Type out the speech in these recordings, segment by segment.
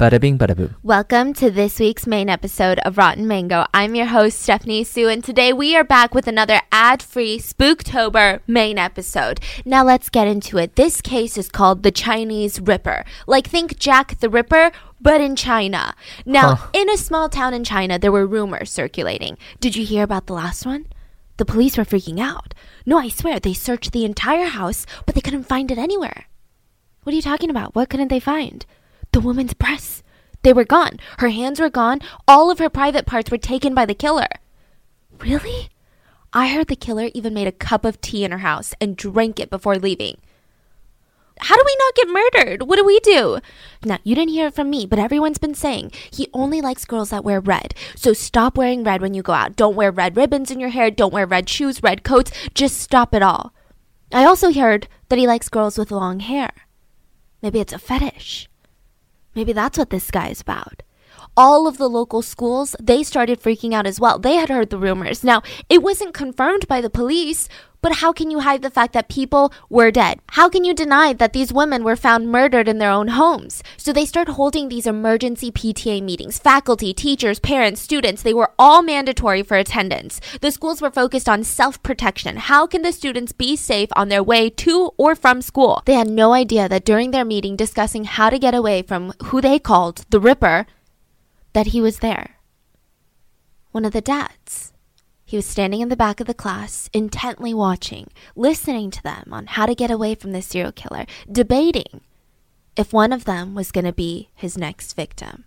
Bada bing, bada boo. Welcome to this week's main episode of Rotten Mango. I'm your host, Stephanie Soo, and today we are back with another ad free Spooktober main episode. Now let's get into it. This case is called the Chinese Ripper. Like, think Jack the Ripper, but in China. Now, Huh. in a small town in China, there were rumors circulating. Did you hear about the last one? The police were freaking out. No, I swear, they searched the entire house, but they couldn't find it anywhere. What are you talking about? What couldn't they find? The woman's breasts. They were gone. Her hands were gone. All of her private parts were taken by the killer. Really? I heard the killer even made a cup of tea in her house and drank it before leaving. How do we not get murdered? What do we do? Now, you didn't hear it from me, but everyone's been saying he only likes girls that wear red. So stop wearing red when you go out. Don't wear red ribbons in your hair. Don't wear red shoes, red coats. Just stop it all. I also heard that he likes girls with long hair. Maybe it's a fetish. Maybe that's what this guy is about. All of the local schools, they started freaking out as well. They had heard the rumors. Now, it wasn't confirmed by the police, but how can you hide the fact that people were dead? How can you deny that these women were found murdered in their own homes? So they start holding these emergency PTA meetings. Faculty, teachers, parents, students, they were all mandatory for attendance. The schools were focused on self protection. How can the students be safe on their way to or from school? They had no idea that during their meeting discussing how to get away from who they called the Ripper, that he was there. One of the dads. He was standing in the back of the class, intently watching, listening to them on how to get away from the serial killer, debating if one of them was going to be his next victim.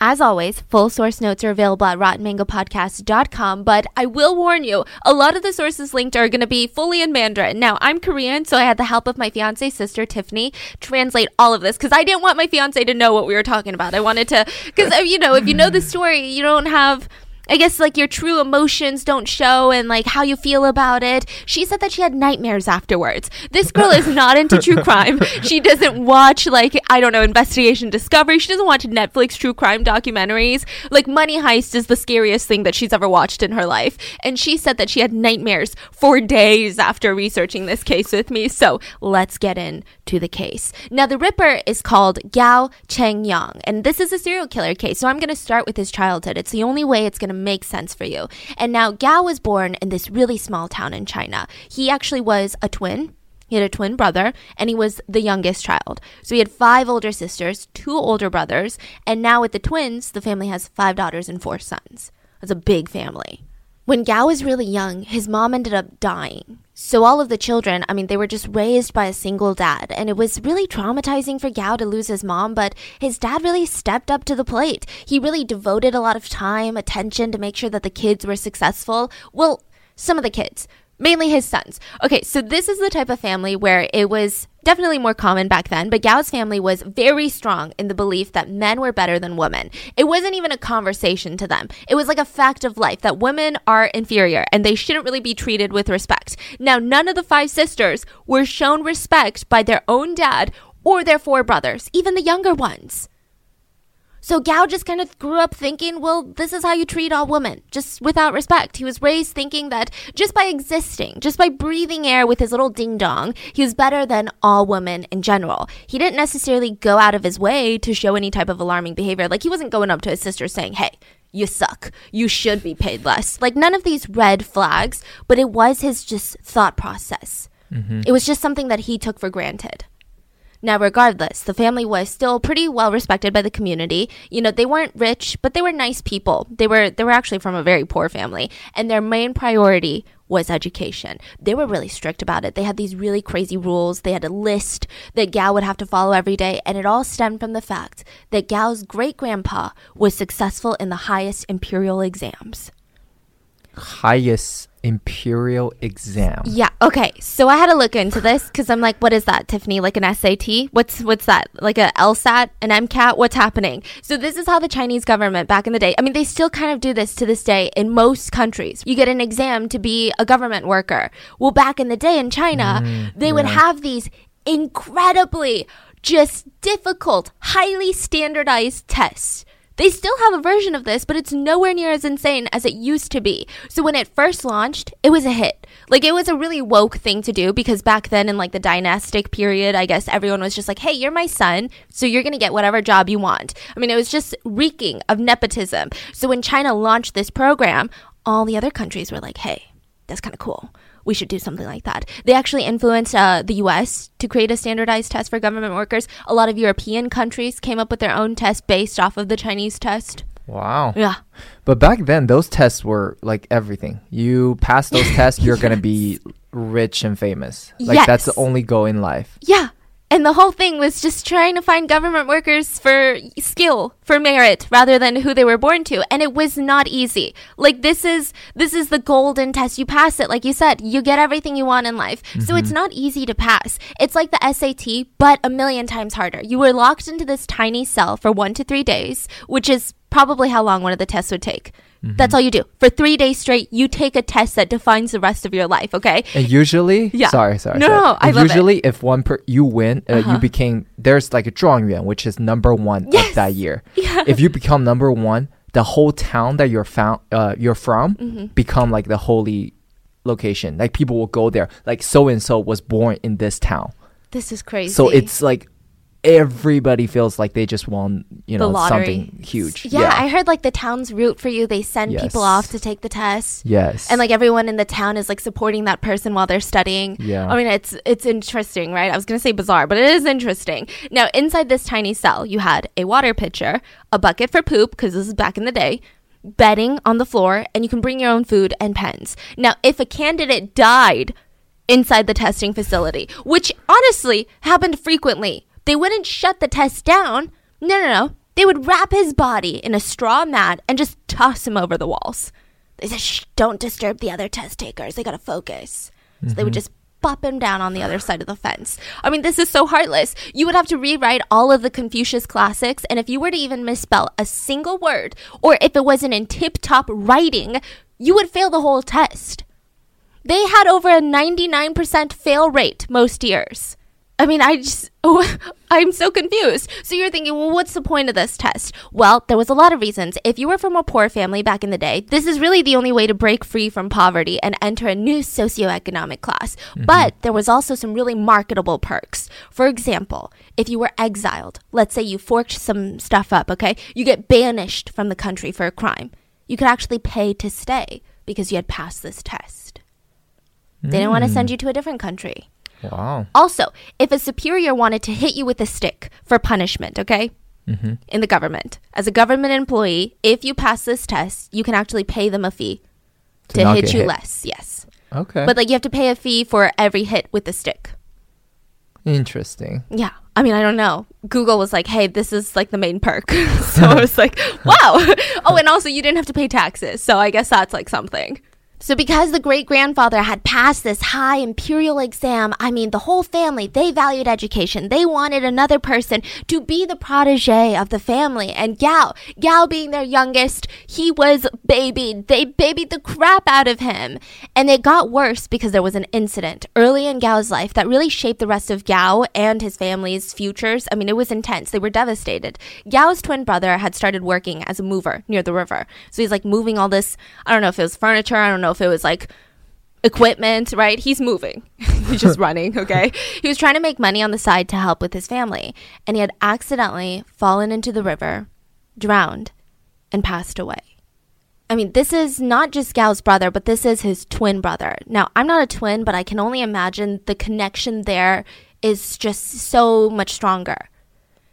As always, full source notes are available at rottenmangopodcast.com, but I will warn you, a lot of the sources linked are going to be fully in Mandarin. Now, I'm Korean, so I had the help of my fiance's sister, Tiffany, translate all of this because I didn't want my fiance to know what we were talking about. I wanted to, because, uh, you know, if you know the story, you don't have. I guess like your true emotions don't show and like how you feel about it. She said that she had nightmares afterwards. This girl is not into true crime. She doesn't watch like I don't know investigation discovery. She doesn't watch Netflix true crime documentaries. Like Money Heist is the scariest thing that she's ever watched in her life. And she said that she had nightmares for days after researching this case with me. So let's get into the case. Now the Ripper is called Gao Chengyong, and this is a serial killer case. So I'm going to start with his childhood. It's the only way it's going to make sense for you. And now Gao was born in this really small town in China. He actually was a twin. He had a twin brother, and he was the youngest child. So he had five older sisters, two older brothers, and now with the twins, the family has five daughters and four sons. It's a big family. When Gao was really young, his mom ended up dying. So all of the children, I mean, they were just raised by a single dad. And it was really traumatizing for Gao to lose his mom, but his dad really stepped up to the plate. He really devoted a lot of time, attention to make sure that the kids were successful. Well, some of the kids mainly his sons. Okay, so this is the type of family where it was definitely more common back then, but Gao's family was very strong in the belief that men were better than women. It wasn't even a conversation to them. It was like a fact of life that women are inferior and they shouldn't really be treated with respect. Now, none of the five sisters were shown respect by their own dad or their four brothers, even the younger ones. So Gao just kind of grew up thinking, well, this is how you treat all women, just without respect. He was raised thinking that just by existing, just by breathing air with his little ding dong, he was better than all women in general. He didn't necessarily go out of his way to show any type of alarming behavior. Like he wasn't going up to his sister saying, hey, you suck. You should be paid less. Like none of these red flags, but it was his just thought process. Mm-hmm. It was just something that he took for granted. Now, regardless, the family was still pretty well respected by the community. You know, they weren't rich, but they were nice people. They were they were actually from a very poor family, and their main priority was education. They were really strict about it. They had these really crazy rules. They had a list that Gao would have to follow every day, and it all stemmed from the fact that Gao's great grandpa was successful in the highest imperial exams. Highest Imperial exam. Yeah. Okay. So I had to look into this because I'm like, what is that, Tiffany? Like an SAT? What's what's that? Like a LSAT, an MCAT? What's happening? So this is how the Chinese government back in the day. I mean, they still kind of do this to this day in most countries. You get an exam to be a government worker. Well, back in the day in China, Mm, they would have these incredibly just difficult, highly standardized tests. They still have a version of this, but it's nowhere near as insane as it used to be. So when it first launched, it was a hit. Like it was a really woke thing to do because back then in like the dynastic period, I guess everyone was just like, "Hey, you're my son, so you're going to get whatever job you want." I mean, it was just reeking of nepotism. So when China launched this program, all the other countries were like, "Hey, that's kind of cool. We should do something like that. They actually influenced uh, the US to create a standardized test for government workers. A lot of European countries came up with their own test based off of the Chinese test. Wow. Yeah. But back then, those tests were like everything. You pass those tests, you're gonna be rich and famous. Like that's the only goal in life. Yeah. And the whole thing was just trying to find government workers for skill, for merit, rather than who they were born to. And it was not easy. Like this is this is the golden test. You pass it, like you said, you get everything you want in life. So it's mm-hmm. not easy to pass. It's like the SAT, but a million times harder. You were locked into this tiny cell for one to three days, which is probably how long one of the tests would take. That's all you do. For three days straight, you take a test that defines the rest of your life, okay? And usually, Yeah. sorry, sorry. No, sorry. no, I love it. usually, if one per you win, uh, Uh-huh. you became there's like a zhuangyuan, which is number one Yes. of that year. Yeah. If you become number one, the whole town that you're found, uh, you're from, Mm-hmm. become like the holy location. Like people will go there. Like so and so was born in this town. This is crazy. So it's like everybody feels like they just won, you know, something huge. Yeah, I heard like the towns root for you. They send people off to take the test. yes. And like everyone in the town is like supporting that person while they're studying. Yeah. I mean, it's it's interesting, right? I was gonna say bizarre, but it is interesting. Now, inside this tiny cell, you had a water pitcher, a bucket for poop, because this is back in the day, bedding on the floor, and you can bring your own food and pens. Now, if a candidate died inside the testing facility, which honestly happened frequently, they wouldn't shut the test down. No, no, no. They would wrap his body in a straw mat and just toss him over the walls. They said, Shh, don't disturb the other test takers. They gotta focus. So they would mm-hmm. just pop him down on the other side of the fence. I mean, this is so heartless. You would have to rewrite all of the Confucius classics, and if you were to even misspell a single word, or if it wasn't in tip top writing, you would fail the whole test. They had over a 99% fail rate most years. I mean, I just, oh, I'm so confused. So you're thinking, well, what's the point of this test? Well, there was a lot of reasons. If you were from a poor family back in the day, this is really the only way to break free from poverty and enter a new socioeconomic class. Mm-hmm. But there was also some really marketable perks. For example, if you were exiled, let's say you forked some stuff up, okay? You get banished from the country for a crime. You could actually pay to stay because you had passed this test. They didn't want to send mm. you to a different country. Wow. Also, if a superior wanted to hit you with a stick for punishment, okay? Mm-hmm. In the government, as a government employee, if you pass this test, you can actually pay them a fee To to, hit you hit. less. Yes, Okay. but like you have to pay a fee for every hit with the stick. Interesting. Yeah, I mean, I don't know. Google was like, "Hey, this is like the main perk," so I was like, "Wow." oh, and also you didn't have to pay taxes, so I guess that's like something. So because the great grandfather had passed this high imperial exam, I mean the whole family, they valued education. They wanted another person to be the protege of the family. And Gao, Gao being their youngest, he was babied. They babied the crap out of him. And it got worse because there was an incident early in Gao's life that really shaped the rest of Gao and his family's futures. I mean, it was intense. They were devastated. Gao's twin brother had started working as a mover near the river. So he's like moving all this, I don't know if it was furniture, I don't know if it was like equipment, right? He's moving. He's just running, okay? He was trying to make money on the side to help with his family, and he had accidentally fallen into the river, drowned, and passed away. I mean, this is not just Gao's brother, but this is his twin brother. Now, I'm not a twin, but I can only imagine the connection there is just so much stronger.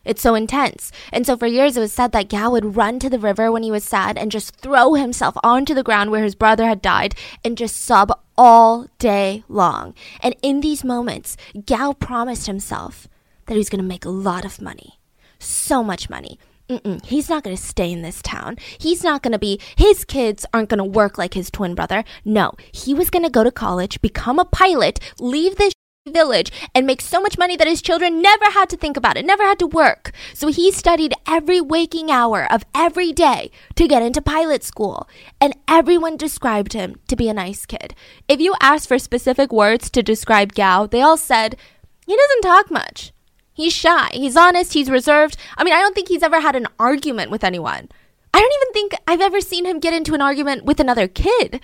It's so intense. And so for years it was said that Gao would run to the river when he was sad and just throw himself onto the ground where his brother had died and just sob all day long. And in these moments, Gao promised himself that he was going to make a lot of money. So much money. Mm-mm, he's not going to stay in this town. He's not going to be, his kids aren't going to work like his twin brother. No, he was going to go to college, become a pilot, leave this village, and make so much money that his children never had to think about it, never had to work. So he studied every waking hour of every day to get into pilot school. And everyone described him to be a nice kid. If you asked for specific words to describe Gao, they all said, he doesn't talk much. He's shy. He's honest. He's reserved. I mean, I don't think he's ever had an argument with anyone. I don't even think I've ever seen him get into an argument with another kid.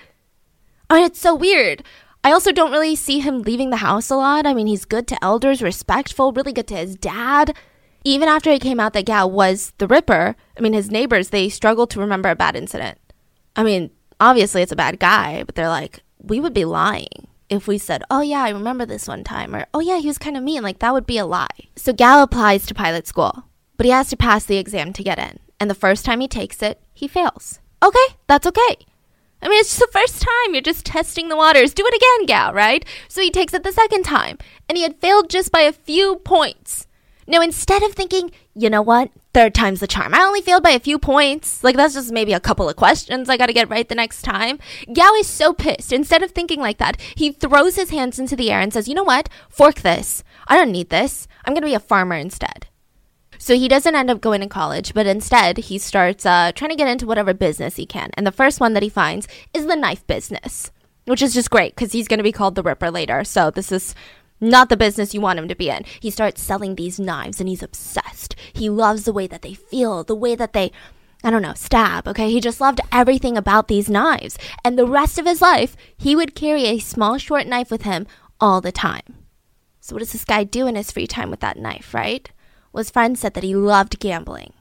I mean, it's so weird. I also don't really see him leaving the house a lot. I mean, he's good to elders, respectful, really good to his dad. Even after he came out that Gao was the Ripper, I mean, his neighbors, they struggled to remember a bad incident. I mean, obviously it's a bad guy, but they're like, we would be lying if we said, oh yeah, I remember this one time, or oh yeah, he was kind of mean, like that would be a lie. So Gao applies to pilot school, but he has to pass the exam to get in. And the first time he takes it, he fails. Okay, that's okay. I mean, it's the first time. You're just testing the waters. Do it again, gal, right? So he takes it the second time, and he had failed just by a few points. Now, instead of thinking, you know what, third time's the charm, I only failed by a few points. Like, that's just maybe a couple of questions I gotta get right the next time. Gao is so pissed. Instead of thinking like that, he throws his hands into the air and says, you know what, fork this. I don't need this. I'm gonna be a farmer instead. So he doesn't end up going to college, but instead he starts uh, trying to get into whatever business he can. And the first one that he finds is the knife business, which is just great because he's going to be called the Ripper later. So this is not the business you want him to be in. He starts selling these knives and he's obsessed. He loves the way that they feel, the way that they, I don't know, stab, okay? He just loved everything about these knives. And the rest of his life, he would carry a small, short knife with him all the time. So, what does this guy do in his free time with that knife, right? Well, his friend said that he loved gambling.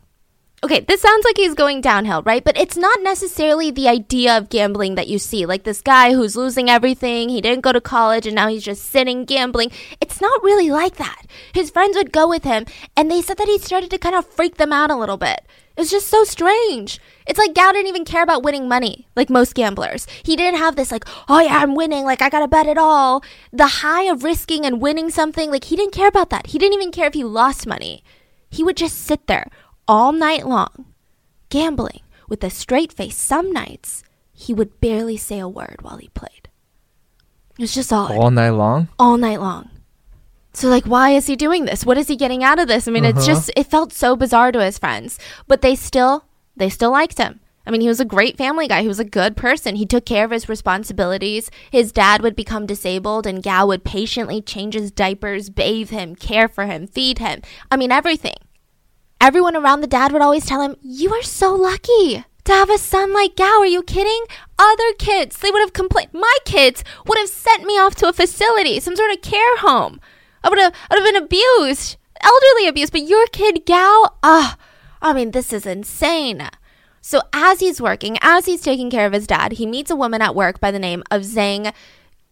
Okay, this sounds like he's going downhill, right? But it's not necessarily the idea of gambling that you see. Like this guy who's losing everything, he didn't go to college and now he's just sitting gambling. It's not really like that. His friends would go with him and they said that he started to kind of freak them out a little bit. It's just so strange. It's like Gao didn't even care about winning money, like most gamblers. He didn't have this, like, oh yeah, I'm winning, like, I gotta bet it all. The high of risking and winning something, like, he didn't care about that. He didn't even care if he lost money. He would just sit there all night long, gambling with a straight face. Some nights, he would barely say a word while he played. It was just odd. All night long? All night long. So, like, why is he doing this? What is he getting out of this? I mean, uh-huh. it's just, it felt so bizarre to his friends, but they still, they still liked him. I mean, he was a great family guy. He was a good person. He took care of his responsibilities. His dad would become disabled, and Gao would patiently change his diapers, bathe him, care for him, feed him. I mean, everything. Everyone around the dad would always tell him, You are so lucky to have a son like Gao. Are you kidding? Other kids, they would have complained. My kids would have sent me off to a facility, some sort of care home. I would have, I would have been abused, elderly abuse. But your kid, Gao, ah, I mean, this is insane. So as he's working, as he's taking care of his dad, he meets a woman at work by the name of Zhang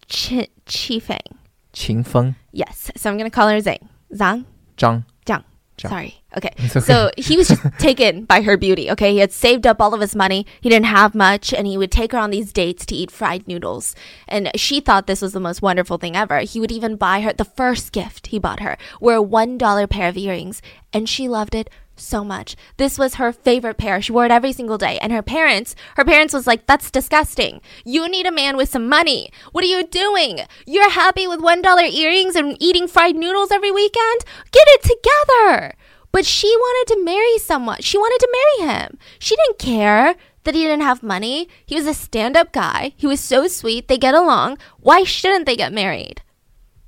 Ch- Qifeng. Qingfeng. Yes. So I'm going to call her Zhang. Zhang. Zhang. Zhang. Sorry. Okay. okay. So he was just taken by her beauty. Okay. He had saved up all of his money. He didn't have much and he would take her on these dates to eat fried noodles. And she thought this was the most wonderful thing ever. He would even buy her the first gift he bought her were a $1 pair of earrings and she loved it so much. This was her favorite pair. She wore it every single day. And her parents, her parents was like, that's disgusting. You need a man with some money. What are you doing? You're happy with $1 earrings and eating fried noodles every weekend? Get it together. But she wanted to marry someone. She wanted to marry him. She didn't care that he didn't have money. He was a stand up guy. He was so sweet. They get along. Why shouldn't they get married?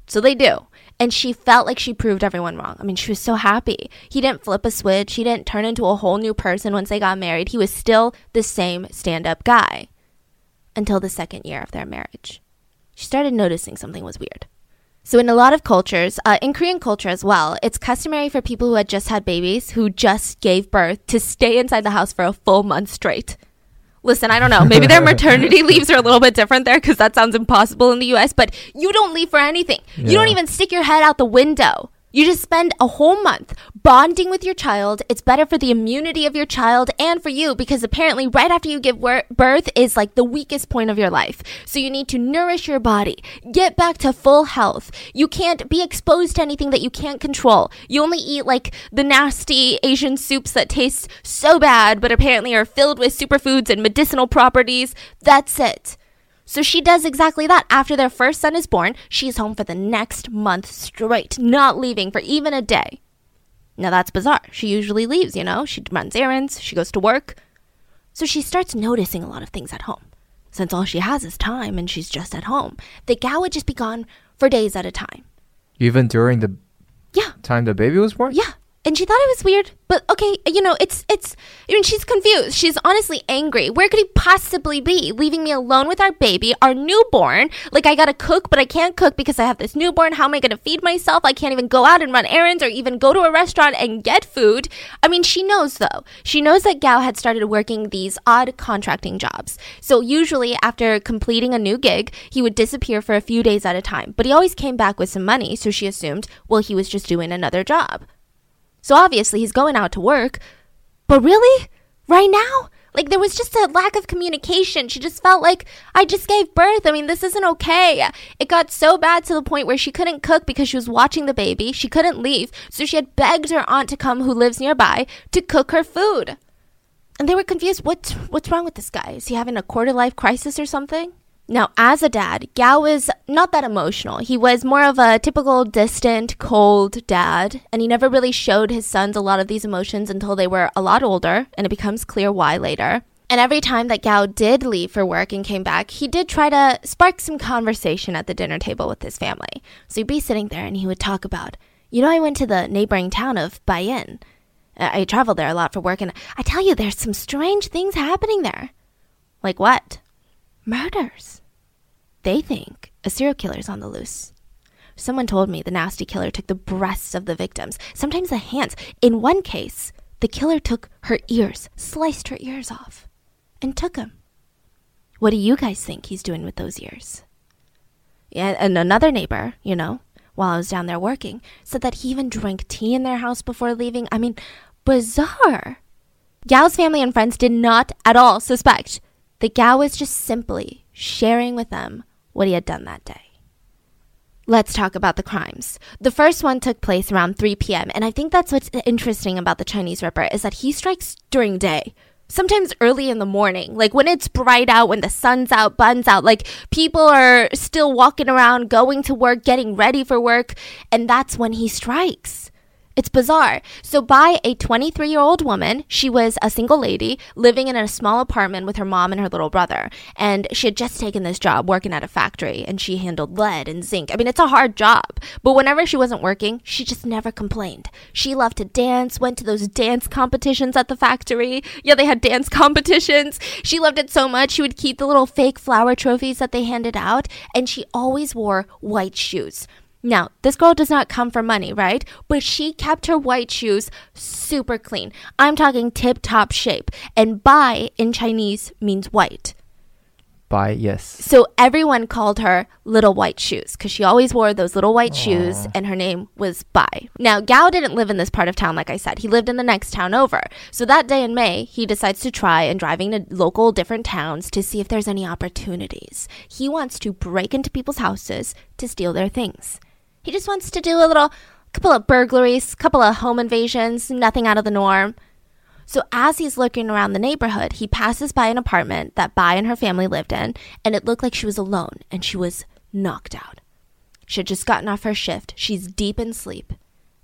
So they do and she felt like she proved everyone wrong. I mean, she was so happy. He didn't flip a switch. He didn't turn into a whole new person once they got married. He was still the same stand up guy until the second year of their marriage. She started noticing something was weird. So, in a lot of cultures, uh, in Korean culture as well, it's customary for people who had just had babies, who just gave birth, to stay inside the house for a full month straight. Listen, I don't know. Maybe their maternity leaves are a little bit different there because that sounds impossible in the US, but you don't leave for anything. Yeah. You don't even stick your head out the window. You just spend a whole month bonding with your child. It's better for the immunity of your child and for you because apparently, right after you give birth is like the weakest point of your life. So you need to nourish your body, get back to full health. You can't be exposed to anything that you can't control. You only eat like the nasty Asian soups that taste so bad, but apparently are filled with superfoods and medicinal properties. That's it. So she does exactly that. After their first son is born, she's home for the next month straight, not leaving for even a day. Now that's bizarre. She usually leaves, you know? She runs errands, she goes to work. So she starts noticing a lot of things at home. Since all she has is time and she's just at home, the Gao would just be gone for days at a time. Even during the yeah time the baby was born? Yeah and she thought it was weird but okay you know it's it's I mean she's confused. She's honestly angry. Where could he possibly be leaving me alone with our baby our newborn? Like i gotta cook but i can't cook because i have this newborn. How am i gonna feed myself? I can't even go out and run errands or even go to a restaurant and get food. I mean she knows though. She knows that gao had started working these odd contracting jobs. So usually after completing a new gig he would disappear for a few days at a time. But he always came back with some money so she assumed well he was just doing another job so obviously he's going out to work. But really? Right now? Like there was just a lack of communication. She just felt like I just gave birth. I mean, this isn't okay. It got so bad to the point where she couldn't cook because she was watching the baby. She couldn't leave. So she had begged her aunt to come who lives nearby to cook her food. And they were confused. What what's wrong with this guy? Is he having a quarter life crisis or something? Now, as a dad, Gao was not that emotional. He was more of a typical distant, cold dad, and he never really showed his sons a lot of these emotions until they were a lot older, and it becomes clear why later. And every time that Gao did leave for work and came back, he did try to spark some conversation at the dinner table with his family. So he'd be sitting there and he would talk about, you know, I went to the neighboring town of Baiyin. Uh, I traveled there a lot for work, and I tell you, there's some strange things happening there. Like what? Murders. They think a serial killer's on the loose. Someone told me the nasty killer took the breasts of the victims, sometimes the hands. In one case, the killer took her ears, sliced her ears off, and took them. What do you guys think he's doing with those ears? And another neighbor, you know, while I was down there working, said that he even drank tea in their house before leaving. I mean, bizarre. Gao's family and friends did not at all suspect that Gao was just simply sharing with them what he had done that day. Let's talk about the crimes. The first one took place around 3 p.m., and I think that's what's interesting about the Chinese Ripper is that he strikes during day. Sometimes early in the morning, like when it's bright out, when the sun's out, buns out, like people are still walking around, going to work, getting ready for work, and that's when he strikes. It's bizarre. So, by a 23 year old woman, she was a single lady living in a small apartment with her mom and her little brother. And she had just taken this job working at a factory and she handled lead and zinc. I mean, it's a hard job. But whenever she wasn't working, she just never complained. She loved to dance, went to those dance competitions at the factory. Yeah, they had dance competitions. She loved it so much, she would keep the little fake flower trophies that they handed out. And she always wore white shoes. Now, this girl does not come for money, right? But she kept her white shoes super clean. I'm talking tip top shape. And bai in Chinese means white. Bai, yes. So everyone called her Little White Shoes because she always wore those little white Aww. shoes and her name was Bai. Now, Gao didn't live in this part of town, like I said. He lived in the next town over. So that day in May, he decides to try and driving to local different towns to see if there's any opportunities. He wants to break into people's houses to steal their things. He just wants to do a little couple of burglaries, couple of home invasions, nothing out of the norm. So as he's looking around the neighborhood, he passes by an apartment that Bai and her family lived in, and it looked like she was alone and she was knocked out. She had just gotten off her shift. She's deep in sleep.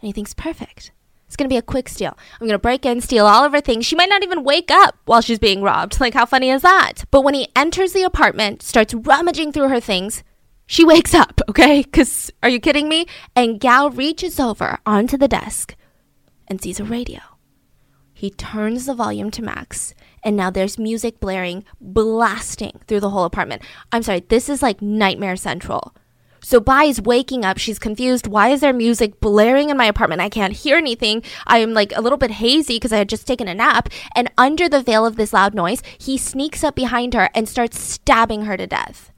And he thinks, perfect. It's going to be a quick steal. I'm going to break in, steal all of her things. She might not even wake up while she's being robbed. Like, how funny is that? But when he enters the apartment, starts rummaging through her things, she wakes up, okay? Because are you kidding me? And Gao reaches over onto the desk and sees a radio. He turns the volume to max, and now there's music blaring, blasting through the whole apartment. I'm sorry, this is like Nightmare Central. So Bai is waking up. She's confused. Why is there music blaring in my apartment? I can't hear anything. I am like a little bit hazy because I had just taken a nap. And under the veil of this loud noise, he sneaks up behind her and starts stabbing her to death.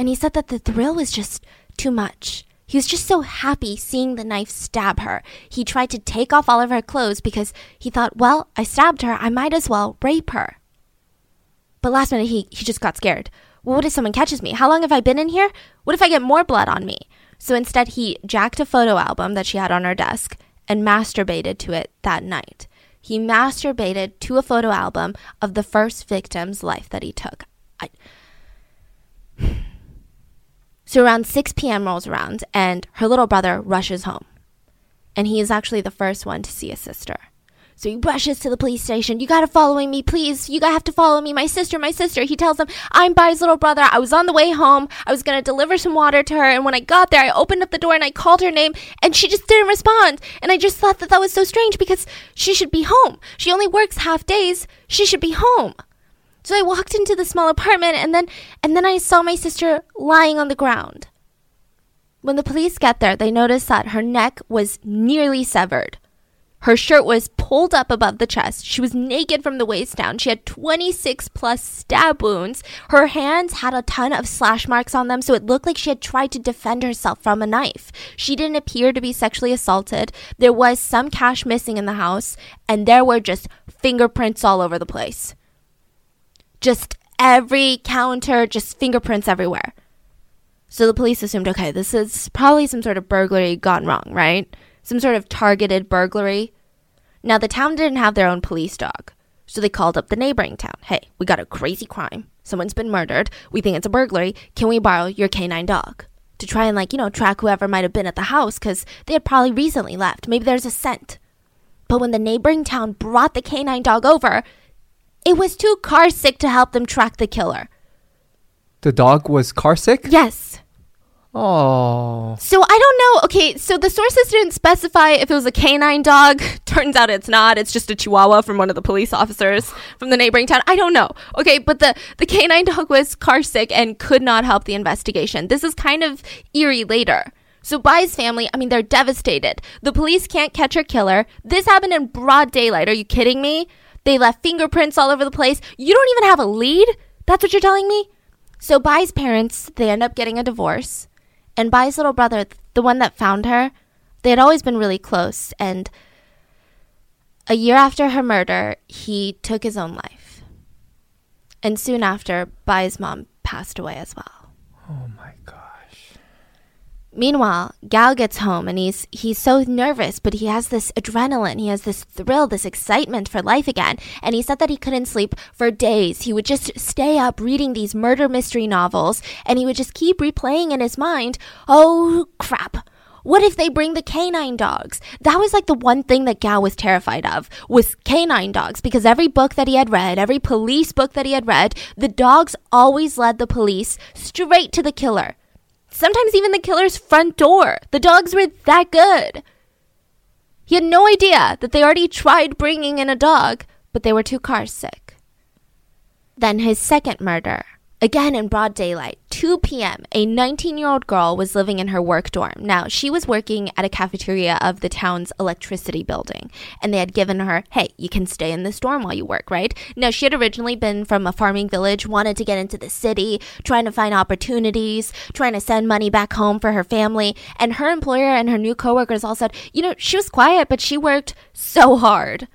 And he said that the thrill was just too much. He was just so happy seeing the knife stab her. He tried to take off all of her clothes because he thought, well, I stabbed her. I might as well rape her. But last minute, he, he just got scared. Well, what if someone catches me? How long have I been in here? What if I get more blood on me? So instead, he jacked a photo album that she had on her desk and masturbated to it that night. He masturbated to a photo album of the first victim's life that he took. I... So around 6 p.m. rolls around, and her little brother rushes home. And he is actually the first one to see his sister. So he rushes to the police station. You gotta follow me, please. You gotta have to follow me. My sister, my sister. He tells them, I'm Bai's little brother. I was on the way home. I was gonna deliver some water to her. And when I got there, I opened up the door and I called her name and she just didn't respond. And I just thought that that was so strange because she should be home. She only works half days. She should be home. So I walked into the small apartment and then and then I saw my sister lying on the ground. When the police get there, they notice that her neck was nearly severed. Her shirt was pulled up above the chest. She was naked from the waist down. She had 26 plus stab wounds. Her hands had a ton of slash marks on them, so it looked like she had tried to defend herself from a knife. She didn't appear to be sexually assaulted. There was some cash missing in the house, and there were just fingerprints all over the place just every counter, just fingerprints everywhere. So the police assumed, okay, this is probably some sort of burglary gone wrong, right? Some sort of targeted burglary. Now, the town didn't have their own police dog. So they called up the neighboring town. Hey, we got a crazy crime. Someone's been murdered. We think it's a burglary. Can we borrow your canine dog? To try and, like, you know, track whoever might have been at the house because they had probably recently left. Maybe there's a scent. But when the neighboring town brought the canine dog over, it was too car sick to help them track the killer. The dog was car sick? Yes. Oh. So I don't know. Okay, so the sources didn't specify if it was a canine dog. Turns out it's not. It's just a chihuahua from one of the police officers from the neighboring town. I don't know. Okay, but the the canine dog was car sick and could not help the investigation. This is kind of eerie later. So Bai's family, I mean, they're devastated. The police can't catch her killer. This happened in broad daylight. Are you kidding me? They left fingerprints all over the place. You don't even have a lead? That's what you're telling me? So Bai's parents, they end up getting a divorce. And Bai's little brother, the one that found her, they had always been really close. And a year after her murder, he took his own life. And soon after, Bai's mom passed away as well. Meanwhile, Gao gets home and he's he's so nervous, but he has this adrenaline, he has this thrill, this excitement for life again. And he said that he couldn't sleep for days. He would just stay up reading these murder mystery novels and he would just keep replaying in his mind, "Oh crap. What if they bring the canine dogs? That was like the one thing that Gao was terrified of was canine dogs because every book that he had read, every police book that he had read, the dogs always led the police straight to the killer sometimes even the killer's front door. The dogs were that good. He had no idea that they already tried bringing in a dog, but they were too car sick. Then his second murder. Again in broad daylight, 2 p.m., a 19 year old girl was living in her work dorm. Now, she was working at a cafeteria of the town's electricity building, and they had given her, hey, you can stay in this dorm while you work, right? Now, she had originally been from a farming village, wanted to get into the city, trying to find opportunities, trying to send money back home for her family, and her employer and her new coworkers all said, you know, she was quiet, but she worked so hard.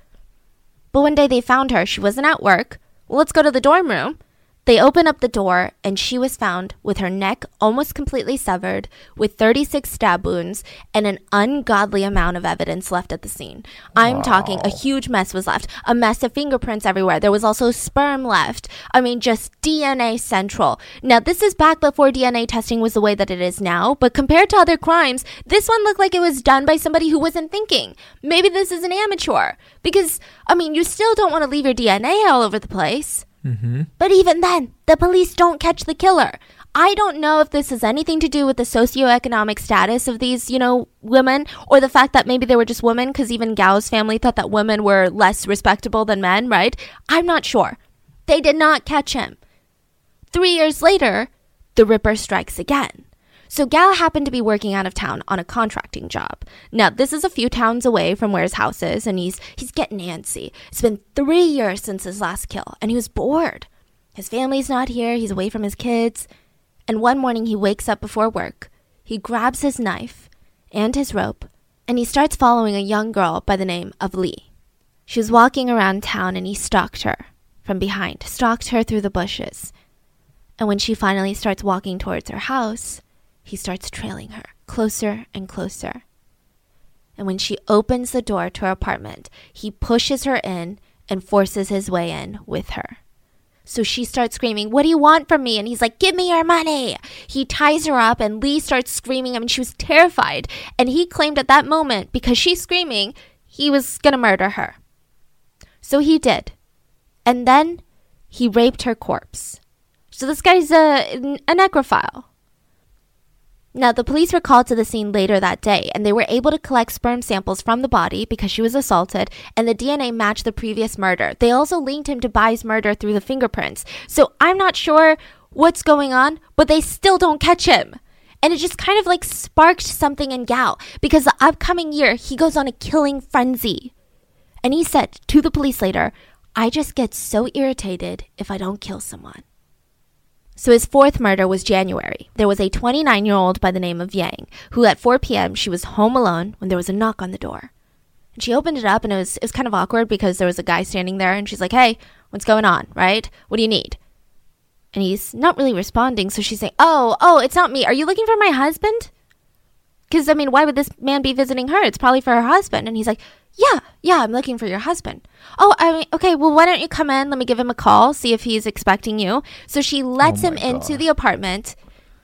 But one day they found her. She wasn't at work. Well, let's go to the dorm room. They opened up the door, and she was found with her neck almost completely severed, with 36 stab wounds, and an ungodly amount of evidence left at the scene. I'm wow. talking a huge mess was left, a mess of fingerprints everywhere. There was also sperm left. I mean, just DNA central. Now, this is back before DNA testing was the way that it is now, but compared to other crimes, this one looked like it was done by somebody who wasn't thinking. Maybe this is an amateur. Because, I mean, you still don't want to leave your DNA all over the place. Mm-hmm. But even then, the police don't catch the killer. I don't know if this has anything to do with the socioeconomic status of these, you know, women or the fact that maybe they were just women because even Gao's family thought that women were less respectable than men, right? I'm not sure. They did not catch him. Three years later, the Ripper strikes again. So Gao happened to be working out of town on a contracting job. Now, this is a few towns away from where his house is, and he's he's getting antsy. It's been three years since his last kill, and he was bored. His family's not here, he's away from his kids. And one morning he wakes up before work. he grabs his knife and his rope and he starts following a young girl by the name of Lee. She was walking around town and he stalked her from behind, stalked her through the bushes. And when she finally starts walking towards her house, he starts trailing her closer and closer. And when she opens the door to her apartment, he pushes her in and forces his way in with her. So she starts screaming, What do you want from me? And he's like, Give me your money. He ties her up, and Lee starts screaming. I mean, she was terrified. And he claimed at that moment, because she's screaming, he was going to murder her. So he did. And then he raped her corpse. So this guy's a, a necrophile. Now, the police were called to the scene later that day, and they were able to collect sperm samples from the body because she was assaulted, and the DNA matched the previous murder. They also linked him to Bai's murder through the fingerprints. So I'm not sure what's going on, but they still don't catch him. And it just kind of like sparked something in Gao because the upcoming year he goes on a killing frenzy. And he said to the police later, I just get so irritated if I don't kill someone. So his fourth murder was January. There was a 29 year old by the name of Yang who at 4 p.m. she was home alone when there was a knock on the door. And she opened it up and it was it was kind of awkward because there was a guy standing there and she's like, "Hey, what's going on? Right? What do you need?" And he's not really responding, so she's saying, "Oh, oh, it's not me. Are you looking for my husband?" Cuz I mean, why would this man be visiting her? It's probably for her husband. And he's like, yeah, yeah, I'm looking for your husband. Oh, I mean, okay, well, why don't you come in? Let me give him a call, see if he's expecting you. So she lets oh him God. into the apartment,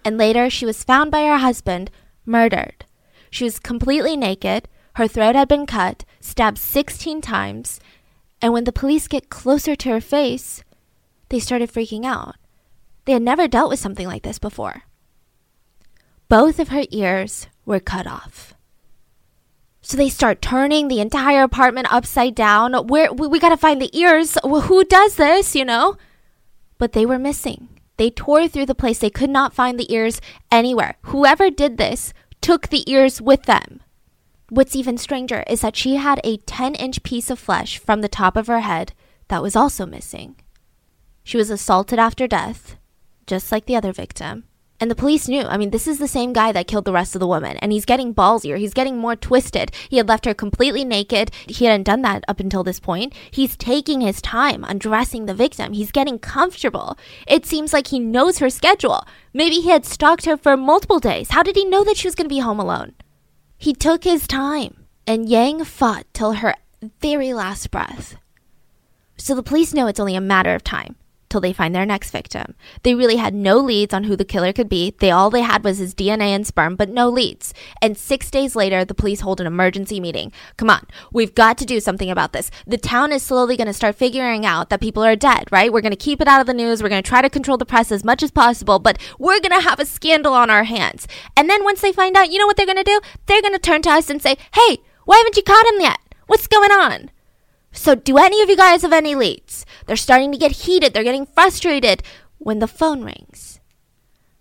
and later she was found by her husband, murdered. She was completely naked, her throat had been cut, stabbed 16 times, and when the police get closer to her face, they started freaking out. They had never dealt with something like this before. Both of her ears were cut off. So they start turning the entire apartment upside down. Where we, we got to find the ears. Who does this, you know? But they were missing. They tore through the place. They could not find the ears anywhere. Whoever did this took the ears with them. What's even stranger is that she had a 10 inch piece of flesh from the top of her head that was also missing. She was assaulted after death, just like the other victim. And the police knew. I mean, this is the same guy that killed the rest of the woman. And he's getting ballsier. He's getting more twisted. He had left her completely naked. He hadn't done that up until this point. He's taking his time undressing the victim. He's getting comfortable. It seems like he knows her schedule. Maybe he had stalked her for multiple days. How did he know that she was going to be home alone? He took his time. And Yang fought till her very last breath. So the police know it's only a matter of time till they find their next victim. They really had no leads on who the killer could be. They all they had was his DNA and sperm, but no leads. And 6 days later, the police hold an emergency meeting. Come on, we've got to do something about this. The town is slowly going to start figuring out that people are dead, right? We're going to keep it out of the news. We're going to try to control the press as much as possible, but we're going to have a scandal on our hands. And then once they find out, you know what they're going to do? They're going to turn to us and say, "Hey, why haven't you caught him yet? What's going on?" So, do any of you guys have any leads? They're starting to get heated. They're getting frustrated when the phone rings.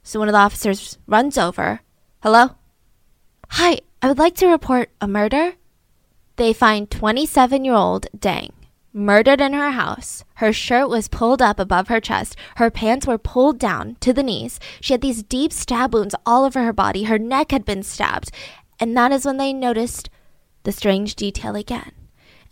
So, one of the officers runs over. Hello? Hi, I would like to report a murder. They find 27 year old Dang murdered in her house. Her shirt was pulled up above her chest. Her pants were pulled down to the knees. She had these deep stab wounds all over her body. Her neck had been stabbed. And that is when they noticed the strange detail again.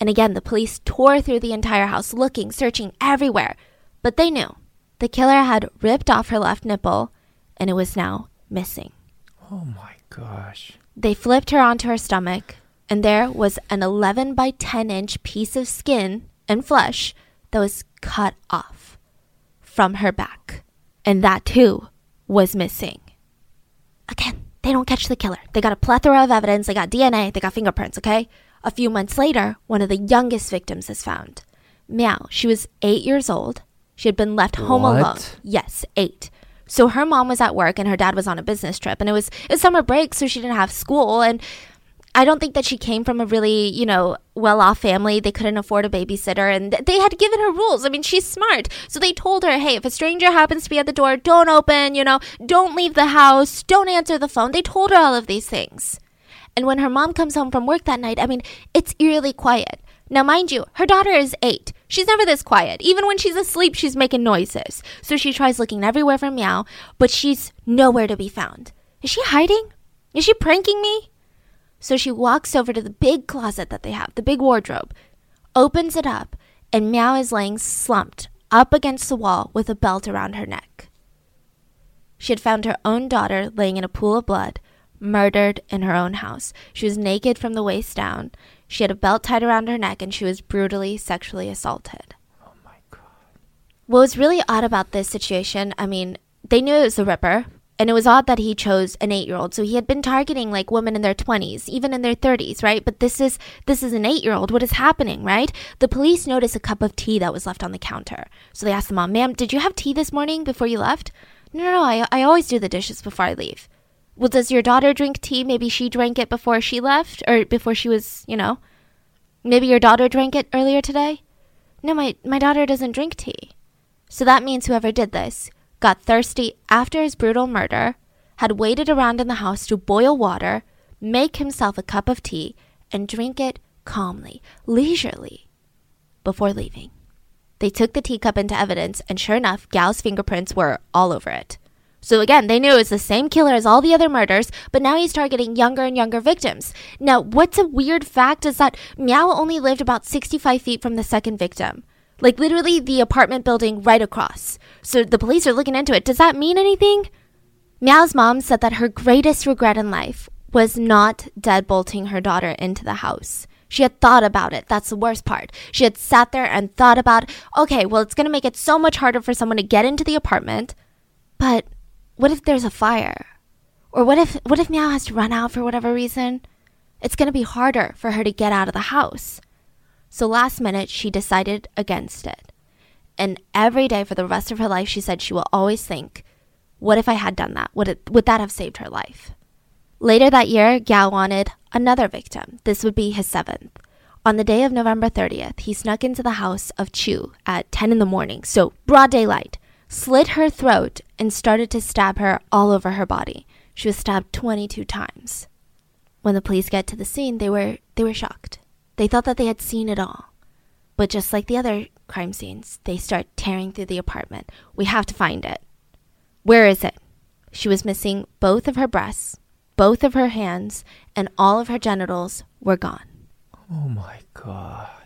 And again, the police tore through the entire house, looking, searching everywhere. But they knew the killer had ripped off her left nipple and it was now missing. Oh my gosh. They flipped her onto her stomach, and there was an 11 by 10 inch piece of skin and flesh that was cut off from her back. And that too was missing. Again, they don't catch the killer. They got a plethora of evidence, they got DNA, they got fingerprints, okay? A few months later, one of the youngest victims is found. Miao, she was eight years old. She had been left home what? alone. Yes, eight. So her mom was at work and her dad was on a business trip, and it was it was summer break, so she didn't have school. And I don't think that she came from a really you know well off family. They couldn't afford a babysitter, and they had given her rules. I mean, she's smart, so they told her, hey, if a stranger happens to be at the door, don't open. You know, don't leave the house, don't answer the phone. They told her all of these things. And when her mom comes home from work that night, I mean, it's eerily quiet. Now, mind you, her daughter is eight. She's never this quiet. Even when she's asleep, she's making noises. So she tries looking everywhere for Miao, but she's nowhere to be found. Is she hiding? Is she pranking me? So she walks over to the big closet that they have, the big wardrobe, opens it up, and Miao is laying slumped up against the wall with a belt around her neck. She had found her own daughter laying in a pool of blood, murdered in her own house. She was naked from the waist down. She had a belt tied around her neck and she was brutally sexually assaulted. Oh my god. What was really odd about this situation, I mean, they knew it was the Ripper, and it was odd that he chose an 8-year-old. So he had been targeting like women in their 20s, even in their 30s, right? But this is this is an 8-year-old. What is happening, right? The police noticed a cup of tea that was left on the counter. So they asked the mom, "Ma'am, did you have tea this morning before you left?" "No, no, no I I always do the dishes before I leave." Well, does your daughter drink tea? Maybe she drank it before she left or before she was, you know. Maybe your daughter drank it earlier today? No, my my daughter doesn't drink tea. So that means whoever did this got thirsty after his brutal murder, had waited around in the house to boil water, make himself a cup of tea, and drink it calmly, leisurely, before leaving. They took the teacup into evidence, and sure enough, Gao's fingerprints were all over it. So again, they knew it was the same killer as all the other murders, but now he's targeting younger and younger victims. Now, what's a weird fact is that Miao only lived about 65 feet from the second victim. Like literally the apartment building right across. So the police are looking into it. Does that mean anything? Miao's mom said that her greatest regret in life was not deadbolting her daughter into the house. She had thought about it. That's the worst part. She had sat there and thought about, okay, well, it's going to make it so much harder for someone to get into the apartment. But what if there's a fire? Or what if what if Miao has to run out for whatever reason? It's going to be harder for her to get out of the house. So last minute, she decided against it. And every day for the rest of her life, she said she will always think, what if I had done that? Would, it, would that have saved her life? Later that year, Gao wanted another victim. This would be his seventh. On the day of November 30th, he snuck into the house of Chu at 10 in the morning, so broad daylight, slit her throat, and started to stab her all over her body. She was stabbed 22 times. When the police get to the scene, they were they were shocked. They thought that they had seen it all. But just like the other crime scenes, they start tearing through the apartment. We have to find it. Where is it? She was missing both of her breasts, both of her hands, and all of her genitals were gone. Oh my god.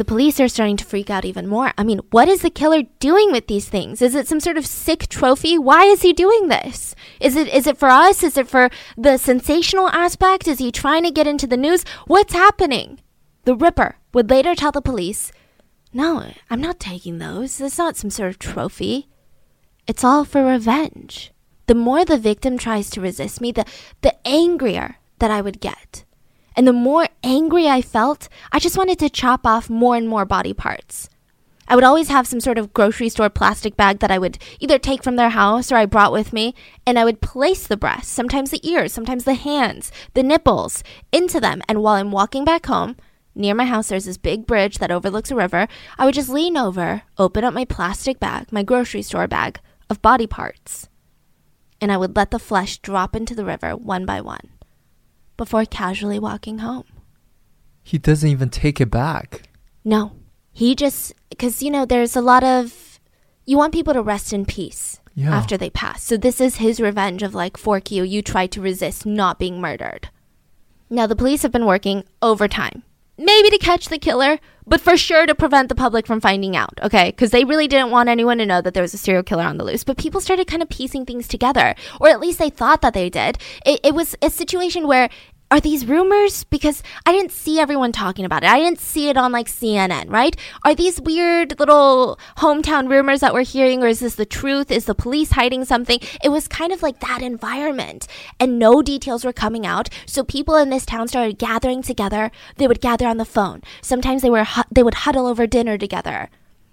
The police are starting to freak out even more. I mean, what is the killer doing with these things? Is it some sort of sick trophy? Why is he doing this? Is it is it for us? Is it for the sensational aspect? Is he trying to get into the news? What's happening? The Ripper would later tell the police, No, I'm not taking those. It's not some sort of trophy. It's all for revenge. The more the victim tries to resist me, the, the angrier that I would get. And the more angry I felt, I just wanted to chop off more and more body parts. I would always have some sort of grocery store plastic bag that I would either take from their house or I brought with me, and I would place the breasts, sometimes the ears, sometimes the hands, the nipples, into them. And while I'm walking back home, Near my house, there's this big bridge that overlooks a river. I would just lean over, open up my plastic bag, my grocery store bag of body parts, and I would let the flesh drop into the river one by one before casually walking home. He doesn't even take it back. No. He just, because, you know, there's a lot of, you want people to rest in peace Yeah. after they pass. So this is his revenge of like, fork you, you tried to resist not being murdered. Now, the police have been working overtime maybe to catch the killer, but for sure to prevent the public from finding out, okay? Because they really didn't want anyone to know that there was a serial killer on the loose. But people started kind of piecing things together, or at least they thought that they did. It, it was a situation where are these rumors? Because I didn't see everyone talking about it. I didn't see it on like CNN, right? Are these weird little hometown rumors that we're hearing, or is this the truth? Is the police hiding something? It was kind of like that environment, and no details were coming out. So people in this town started gathering together. They would gather on the phone. Sometimes they were they would huddle over dinner together,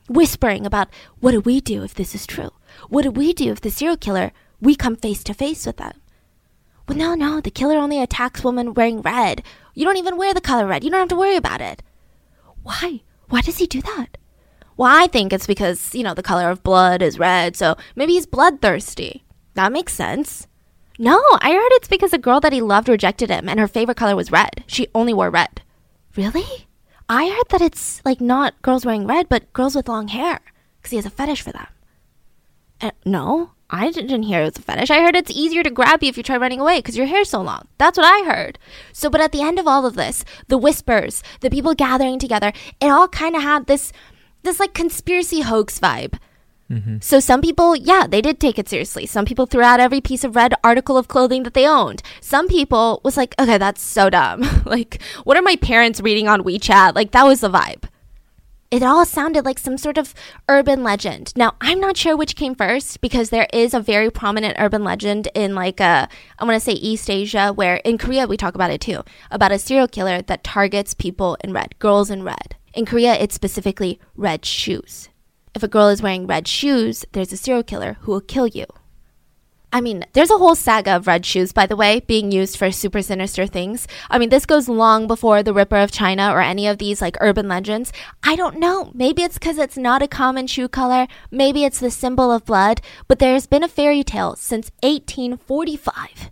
whispering about what do we do if this is true? What do we do if the serial killer? We come face to face with them. Well, no, no, the killer only attacks women wearing red. You don't even wear the color red. You don't have to worry about it. Why? Why does he do that? Well, I think it's because, you know, the color of blood is red, so maybe he's bloodthirsty. That makes sense. No, I heard it's because a girl that he loved rejected him and her favorite color was red. She only wore red. Really? I heard that it's like not girls wearing red, but girls with long hair because he has a fetish for them. Uh, no, I didn't hear it was a fetish. I heard it's easier to grab you if you try running away because your hair's so long. That's what I heard. So, but at the end of all of this, the whispers, the people gathering together, it all kind of had this, this like conspiracy hoax vibe. Mm-hmm. So some people, yeah, they did take it seriously. Some people threw out every piece of red article of clothing that they owned. Some people was like, okay, that's so dumb. like, what are my parents reading on WeChat? Like, that was the vibe. It all sounded like some sort of urban legend. Now, I'm not sure which came first because there is a very prominent urban legend in like a, uh, I want to say East Asia, where in Korea we talk about it too, about a serial killer that targets people in red, girls in red. In Korea, it's specifically red shoes. If a girl is wearing red shoes, there's a serial killer who will kill you. I mean, there's a whole saga of red shoes, by the way, being used for super sinister things. I mean, this goes long before the Ripper of China or any of these like urban legends. I don't know. Maybe it's because it's not a common shoe color. Maybe it's the symbol of blood. But there's been a fairy tale since 1845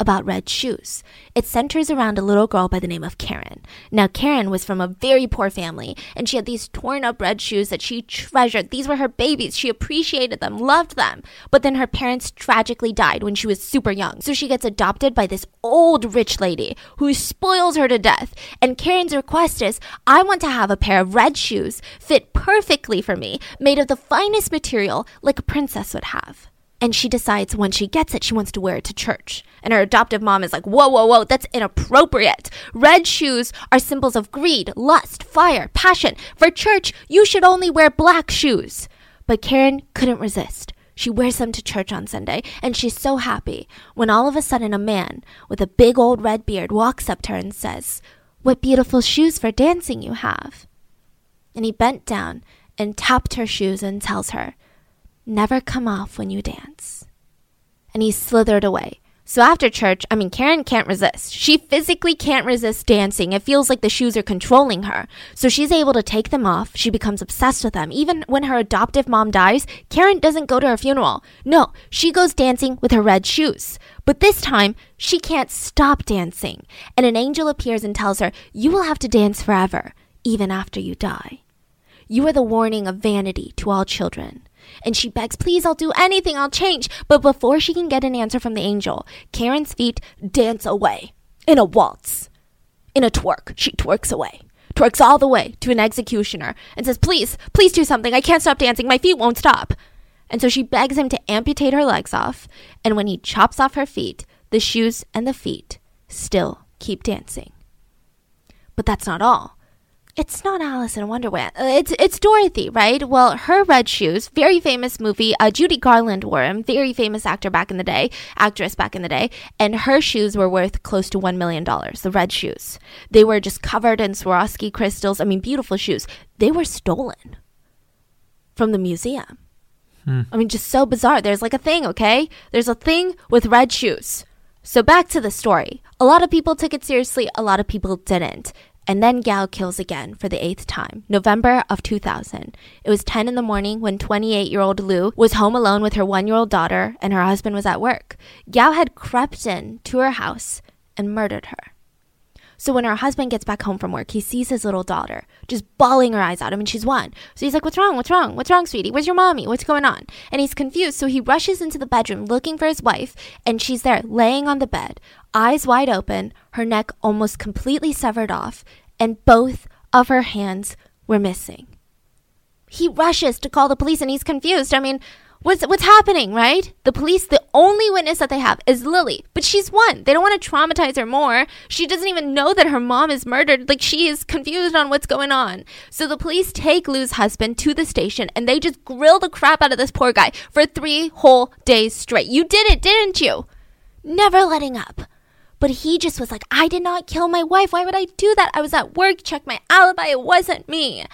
about red shoes. It centers around a little girl by the name of Karen. Now, Karen was from a very poor family, and she had these torn up red shoes that she treasured. These were her babies. She appreciated them, loved them. But then her parents tragically died when she was super young. So she gets adopted by this old rich lady who spoils her to death. And Karen's request is I want to have a pair of red shoes fit perfectly for me, made of the finest material like a princess would have and she decides when she gets it, she wants to wear it to church. And her adoptive mom is like, whoa, whoa, whoa, that's inappropriate. Red shoes are symbols of greed, lust, fire, passion. For church, you should only wear black shoes. But Karen couldn't resist. She wears them to church on Sunday, and she's so happy when all of a sudden a man with a big old red beard walks up to her and says, What beautiful shoes for dancing you have. And he bent down and tapped her shoes and tells her, never come off when you dance. And he slithered away. So after church, I mean, Karen can't resist. She physically can't resist dancing. It feels like the shoes are controlling her. So she's able to take them off. She becomes obsessed with them. Even when her adoptive mom dies, Karen doesn't go to her funeral. No, she goes dancing with her red shoes. But this time, she can't stop dancing. And an angel appears and tells her, You will have to dance forever, even after you die. You are the warning of vanity to all children and she begs, Please, I'll do anything, I'll change. But before she can get an answer from the angel, Karen's feet dance away in a waltz. In a twerk, she twerks away. Twerks all the way to an executioner and says, Please, please do something. I can't stop dancing. My feet won't stop. And so she begs him to amputate her legs off. And when he chops off her feet, the shoes and the feet still keep dancing. But that's not all it's not Alice in Wonderland. Uh, it's it's Dorothy, right? Well, her red shoes, very famous movie. Uh, Judy Garland wore them. Very famous actor back in the day, actress back in the day, and her shoes were worth close to one million dollars. The red shoes, they were just covered in Swarovski crystals. I mean, beautiful shoes. They were stolen from the museum. Hmm. I mean, just so bizarre. There's like a thing, okay? There's a thing with red shoes. So back to the story. A lot of people took it seriously, a lot of people didn't. And then Gao kills again for the eighth time, November of 2000. It was 10 in the morning when 28 year old Lu was home alone with her one year old daughter and her husband was at work. Gao had crept in to her house and murdered her. So when her husband gets back home from work, he sees his little daughter just bawling her eyes out. I mean, she's one. So he's like, What's wrong? What's wrong? What's wrong, sweetie? Where's your mommy? What's going on? And he's confused. So he rushes into the bedroom looking for his wife, and she's there laying on the bed, eyes wide open, her neck almost completely severed off, and both of her hands were missing. He rushes to call the police and he's confused. I mean, what's what's happening, right? The police, the only witness that they have is Lily, but she's one. They don't want to traumatize her more. She doesn't even know that her mom is murdered. Like she is confused on what's going on. So the police take Lu's husband to the station and they just grill the crap out of this poor guy for 3 whole days straight. You did it, didn't you? Never letting up. But he just was like, I did not kill my wife. Why would I do that? I was at work, check my alibi. It wasn't me.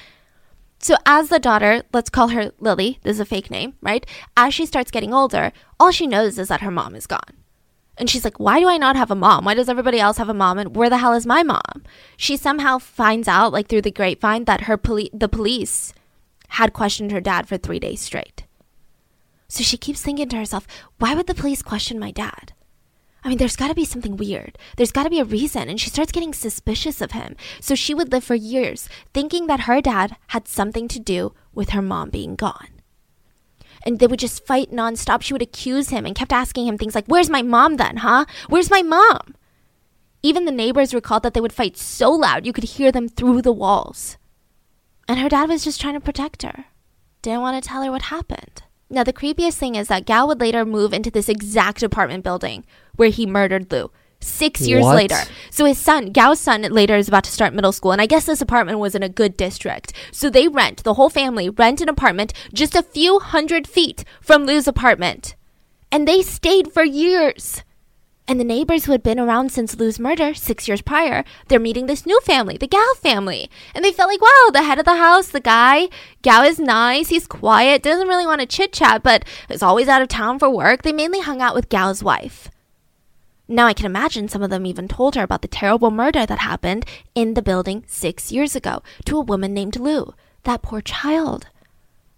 So, as the daughter, let's call her Lily, this is a fake name, right? As she starts getting older, all she knows is that her mom is gone. And she's like, Why do I not have a mom? Why does everybody else have a mom? And where the hell is my mom? She somehow finds out, like through the grapevine, that her poli- the police had questioned her dad for three days straight. So she keeps thinking to herself, Why would the police question my dad? I mean, there's got to be something weird. There's got to be a reason. And she starts getting suspicious of him. So she would live for years thinking that her dad had something to do with her mom being gone. and they would just fight nonstop. She would accuse him and kept asking him things like, Where's my mom then, huh? Where's my mom? Even the neighbors recalled that they would fight so loud you could hear them through the walls. And her dad was just trying to protect her. Didn't want to tell her what happened. Now, the creepiest thing is that Gao would later move into this exact apartment building where he murdered Lu. Six years What? later. So his son, Gao's son, later is about to start middle school. And I guess this apartment was in a good district. So they rent, the whole family rent an apartment just a few hundred feet from Lu's apartment. And they stayed for years. And the neighbors who had been around since Lu's murder six years prior, they're meeting this new family, the Gao family. And they felt like, wow, the head of the house, the guy, Gao is nice, he's quiet, doesn't really want to chit chat, but is always out of town for work. They mainly hung out with Gao's wife. Now I can imagine some of them even told her about the terrible murder that happened in the building six years ago to a woman named Lu. That poor child.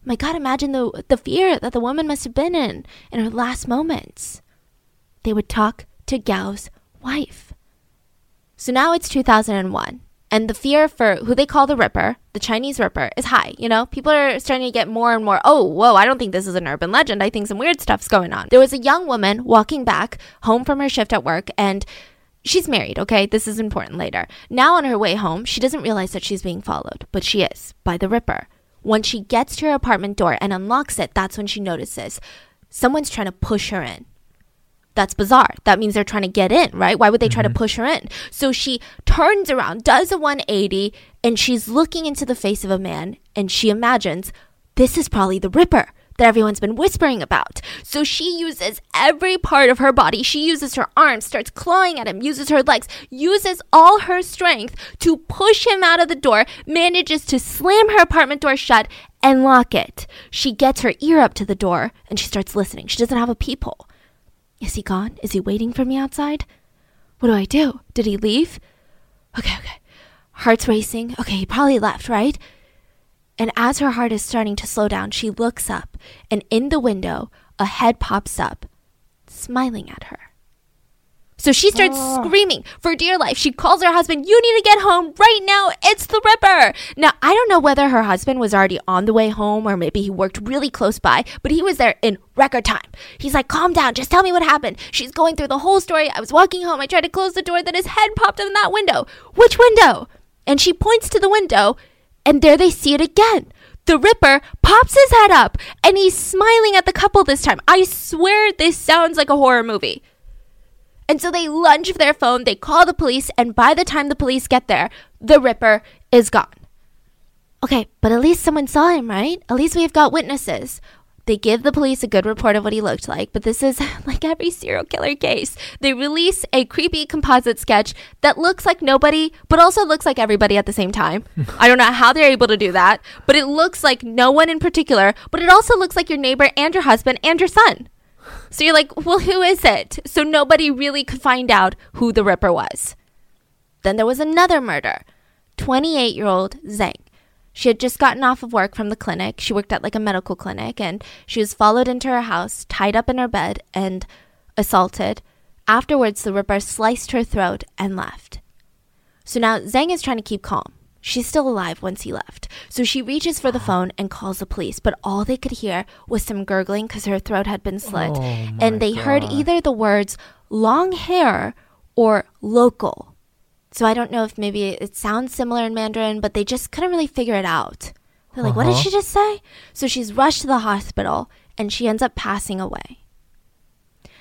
My God, imagine the the fear that the woman must have been in in her last moments. They would talk to Gao's wife. So now it's 2001, and the fear for who they call the Ripper, the Chinese Ripper, is high. You know, people are starting to get more and more, oh, whoa, I don't think this is an urban legend. I think some weird stuff's going on. There was a young woman walking back home from her shift at work, and she's married, okay? This is important later. Now, on her way home, she doesn't realize that she's being followed, but she is by the Ripper. When she gets to her apartment door and unlocks it, that's when she notices someone's trying to push her in. That's bizarre. That means they're trying to get in, right? Why would they try to mm-hmm. push her in? So she turns around, does a 180, and she's looking into the face of a man, and she imagines this is probably the Ripper that everyone's been whispering about. So she uses every part of her body. She uses her arms, starts clawing at him, uses her legs, uses all her strength to push him out of the door, manages to slam her apartment door shut and lock it. She gets her ear up to the door and she starts listening. She doesn't have a peephole. Is he gone? Is he waiting for me outside? What do I do? Did he leave? Okay, okay. Heart's racing. Okay, he probably left, right? And as her heart is starting to slow down, she looks up, and in the window, a head pops up, smiling at her. So she starts oh. screaming for dear life. She calls her husband, You need to get home right now. It's the Ripper. Now, I don't know whether her husband was already on the way home or maybe he worked really close by, but he was there in record time. He's like, Calm down. Just tell me what happened. She's going through the whole story. I was walking home. I tried to close the door. Then his head popped in that window. Which window? And she points to the window, and there they see it again. The Ripper pops his head up and he's smiling at the couple this time. I swear this sounds like a horror movie. And so they lunge for their phone, they call the police, and by the time the police get there, the Ripper is gone. Okay, but at least someone saw him, right? At least we've got witnesses. They give the police a good report of what he looked like, but this is like every serial killer case. They release a creepy composite sketch that looks like nobody, but also looks like everybody at the same time. I don't know how they're able to do that, but it looks like no one in particular, but it also looks like your neighbor and your husband and your son. So you're like, well, who is it? So nobody really could find out who the Ripper was. Then there was another murder 28 year old Zhang. She had just gotten off of work from the clinic. She worked at like a medical clinic and she was followed into her house, tied up in her bed, and assaulted. Afterwards, the Ripper sliced her throat and left. So now Zhang is trying to keep calm. She's still alive once he left. So she reaches for the phone and calls the police, but all they could hear was some gurgling because her throat had been slit. Oh and they heard either the words long hair or local. So I don't know if maybe it sounds similar in Mandarin, but they just couldn't really figure it out. They're like, what did Uh-huh. she just say? So she's rushed to the hospital and she ends up passing away.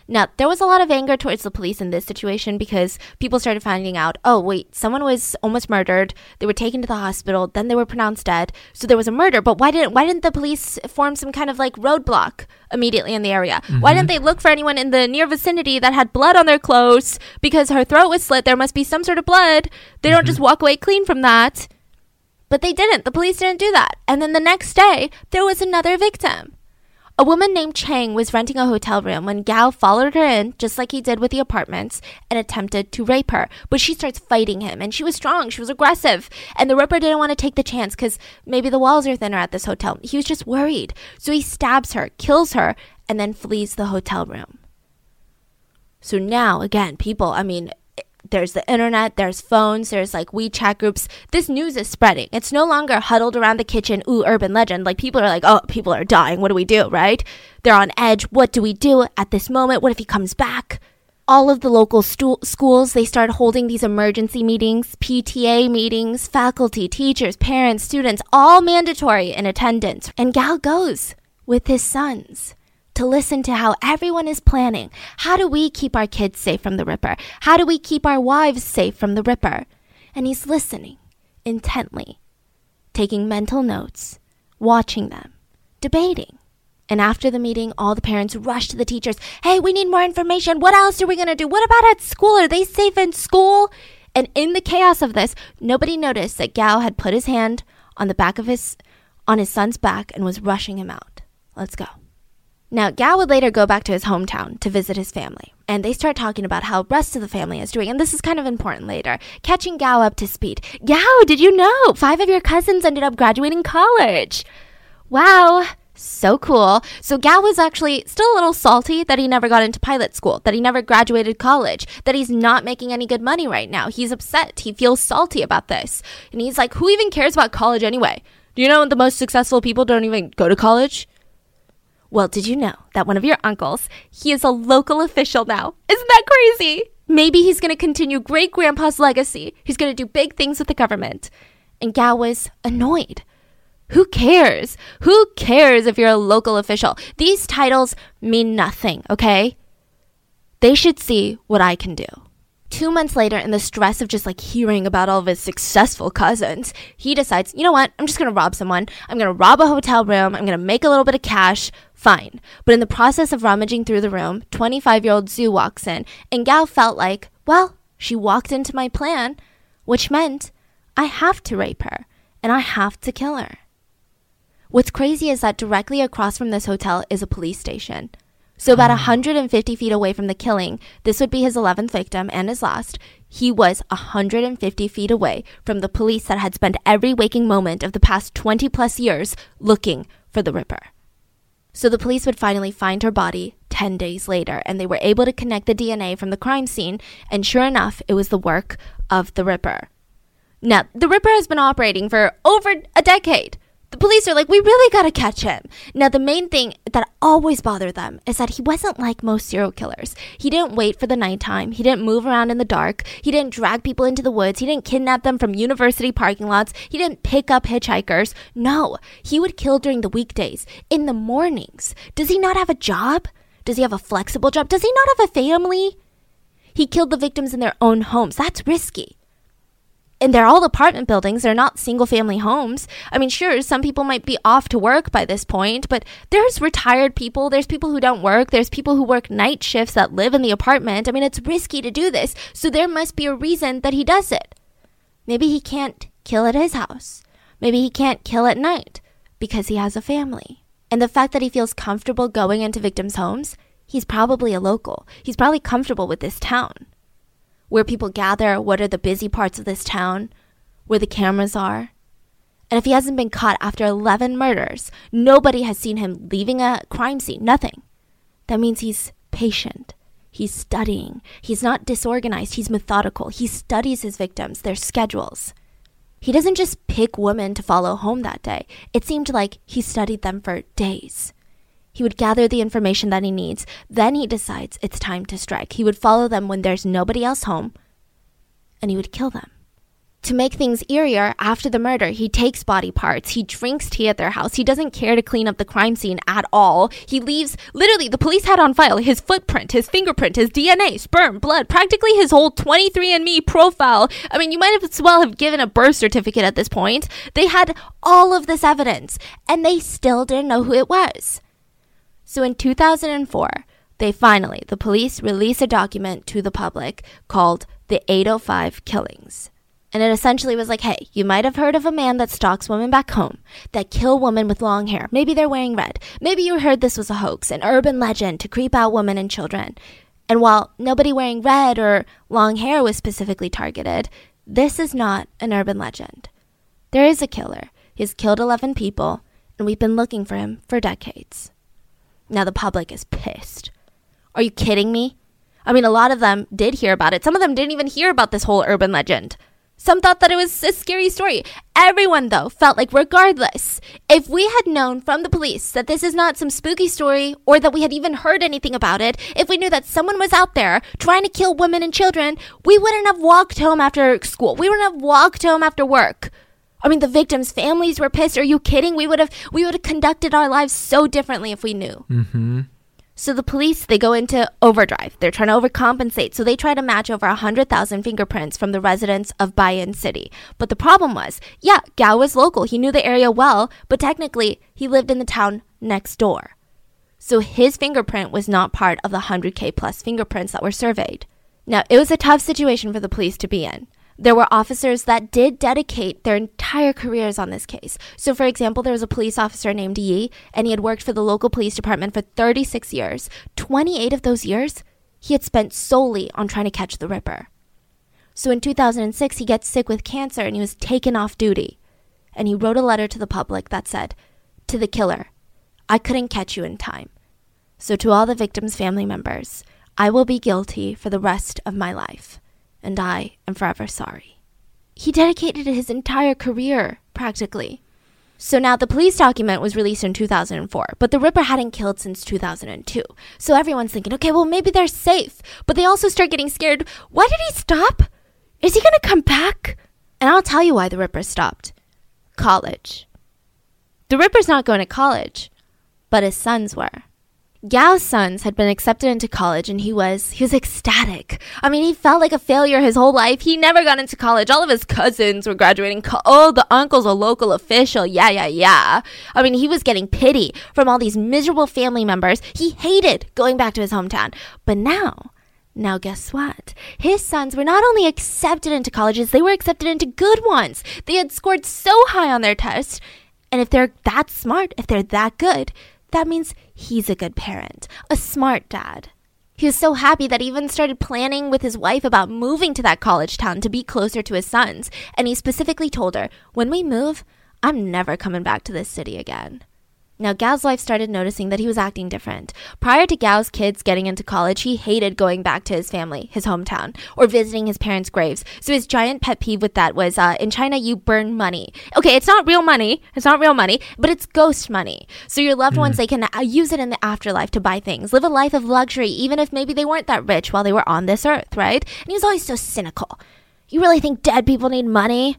Now, there was a lot of anger towards the police in this situation because people started finding out, oh, wait, someone was almost murdered. They were taken to the hospital, then they were pronounced dead. So there was a murder, but why didn't why didn't the police form some kind of like roadblock immediately in the area? Why mm-hmm. didn't they look for anyone in the near vicinity that had blood on their clothes because her throat was slit? There must be some sort of blood. They don't mm-hmm. just walk away clean from that. But they didn't. The police didn't do that. And then the next day, there was another victim. A woman named Chang was renting a hotel room when Gao followed her in, just like he did with the apartments, and attempted to rape her. But she starts fighting him, and she was strong, she was aggressive. And the Ripper didn't want to take the chance because maybe the walls are thinner at this hotel. He was just worried. So he stabs her, kills her, and then flees the hotel room. So now, again, people, I mean, there's the internet, there's phones, there's like WeChat groups. This news is spreading. It's no longer huddled around the kitchen, ooh, urban legend. Like people are like, oh, people are dying. What do we do, right? They're on edge. What do we do at this moment? What if he comes back? all of the local stu- schools they start holding these emergency meetings pta meetings faculty teachers parents students all mandatory in attendance and Gao goes with his sons to listen to how everyone is planning. How do we keep our kids safe from the Ripper? How do we keep our wives safe from the Ripper? And he's listening intently, taking mental notes, watching them, debating. And after the meeting, all the parents rush to the teachers. Hey, we need more information. What else are we going to do? What about at school? Are they safe in school? And in the chaos of this, nobody noticed that Gao had put his hand on the back of his on his son's back and was rushing him out. Let's go. Now, Gao would later go back to his hometown to visit his family, and they start talking about how the rest of the family is doing, and this is kind of important later. Catching Gao up to speed. Gao, did you know? Five of your cousins ended up graduating college. Wow, so cool. So Gao was actually still a little salty that he never got into pilot school, that he never graduated college, that he's not making any good money right now. He's upset. He feels salty about this. And he's like, who even cares about college anyway? Do you know the most successful people don't even go to college? Well, did you know that one of your uncles, he is a local official now? Isn't that crazy? Maybe he's going to continue great grandpa's legacy. He's going to do big things with the government. And Gao was annoyed. Who cares? Who cares if you're a local official? These titles mean nothing, okay? They should see what I can do. Two months later, in the stress of just like hearing about all of his successful cousins, he decides, you know what? I'm just gonna rob someone. I'm gonna rob a hotel room. I'm gonna make a little bit of cash. Fine. But in the process of rummaging through the room, 25 year old Zhu walks in, and Gao felt like, well, she walked into my plan, which meant I have to rape her and I have to kill her. What's crazy is that directly across from this hotel is a police station. So, about hmm. 150 feet away from the killing, this would be his 11th victim and his last. He was 150 feet away from the police that had spent every waking moment of the past 20 plus years looking for the Ripper. So, the police would finally find her body 10 days later, and they were able to connect the DNA from the crime scene, and sure enough, it was the work of the Ripper. Now, the Ripper has been operating for over a decade. The police are like, we really gotta catch him. Now, the main thing that always bothered them is that he wasn't like most serial killers. He didn't wait for the nighttime. He didn't move around in the dark. He didn't drag people into the woods. He didn't kidnap them from university parking lots. He didn't pick up hitchhikers. No, he would kill during the weekdays, in the mornings. Does he not have a job? Does he have a flexible job? Does he not have a family? He killed the victims in their own homes. That's risky and they're all apartment buildings. They're not single family homes. I mean, sure, some people might be off to work by this point, but there's retired people. There's people who don't work. There's people who work night shifts that live in the apartment. I mean, it's risky to do this. So there must be a reason that he does it. Maybe he can't kill at his house. Maybe he can't kill at night because he has a family. And the fact that he feels comfortable going into victims' homes, he's probably a local. He's probably comfortable with this town where people gather, what are the busy parts of this town, where the cameras are. And if he hasn't been caught after 11 murders, nobody has seen him leaving a crime scene, nothing. That means he's patient. He's studying. He's not disorganized. He's methodical. He studies his victims, their schedules. He doesn't just pick women to follow home that day. It seemed like he studied them for days. He would gather the information that he needs. Then he decides it's time to strike. He would follow them when there's nobody else home, and he would kill them. To make things eerier, after the murder, he takes body parts. He drinks tea at their house. He doesn't care to clean up the crime scene at all. He leaves, literally, the police had on file his footprint, his fingerprint, his DNA, sperm, blood, practically his whole 23andMe profile. I mean, you might as well have given a birth certificate at this point. They had all of this evidence, and they still didn't know who it was. So in 2004, they finally, the police released a document to the public called the 805 Killings. And it essentially was like, hey, you might have heard of a man that stalks women back home, that kill women with long hair. Maybe they're wearing red. Maybe you heard this was a hoax, an urban legend to creep out women and children. And while nobody wearing red or long hair was specifically targeted, this is not an urban legend. There is a killer. He's killed 11 people, and we've been looking for him for decades. Now the public is pissed. Are you kidding me? I mean, a lot of them did hear about it. Some of them didn't even hear about this whole urban legend. Some thought that it was a scary story. Everyone, though, felt like regardless, if we had known from the police that this is not some spooky story or that we had even heard anything about it, if we knew that someone was out there trying to kill women and children, we wouldn't have walked home after school. We wouldn't have walked home after work. I mean, the victims' families were pissed. Are you kidding? We would have we would have conducted our lives so differently if we knew. Mm-hmm. So the police, they go into overdrive. They're trying to overcompensate. So they try to match over 100,000 fingerprints from the residents of Baiyin City. But the problem was, yeah, Gao was local. He knew the area well, but technically, he lived in the town next door. So his fingerprint was not part of the 100K plus fingerprints that were surveyed. Now, it was a tough situation for the police to be in. There were officers that did dedicate their entire careers on this case. So, for example, there was a police officer named Yi, and he had worked for the local police department for 36 years. 28 of those years, he had spent solely on trying to catch the Ripper. So, in 2006, he gets sick with cancer and he was taken off duty. And he wrote a letter to the public that said, To the killer, I couldn't catch you in time. So, to all the victims' family members, I will be guilty for the rest of my life and I am forever sorry. He dedicated his entire career, practically. So now the police document was released in 2004, but the Ripper hadn't killed since 2002. So everyone's thinking, okay, well, maybe they're safe. But they also start getting scared. Why did he stop? Is he going to come back? And I'll tell you why the Ripper stopped college. The Ripper's not going to college, but his sons were. Gao's sons had been accepted into college and he was he was ecstatic. I mean, he felt like a failure his whole life. He never got into college. All of his cousins were graduating. Co- oh, the uncle's a local official. Yeah, yeah, yeah. I mean, he was getting pity from all these miserable family members. He hated going back to his hometown. But now, now, guess what? His sons were not only accepted into colleges, they were accepted into good ones. They had scored so high on their tests. And if they're that smart, if they're that good, that means he's a good parent, a smart dad. He was so happy that he even started planning with his wife about moving to that college town to be closer to his sons. And he specifically told her, When we move, I'm never coming back to this city again. Now, Gao's wife started noticing that he was acting different. Prior to Gao's kids getting into college, he hated going back to his family, his hometown, or visiting his parents' graves. So his giant pet peeve with that was uh, in China, you burn money. Okay, it's not real money. It's not real money, but it's ghost money. So your loved mm. ones, they can uh, use it in the afterlife to buy things, live a life of luxury, even if maybe they weren't that rich while they were on this earth, right? And he was always so cynical. You really think dead people need money?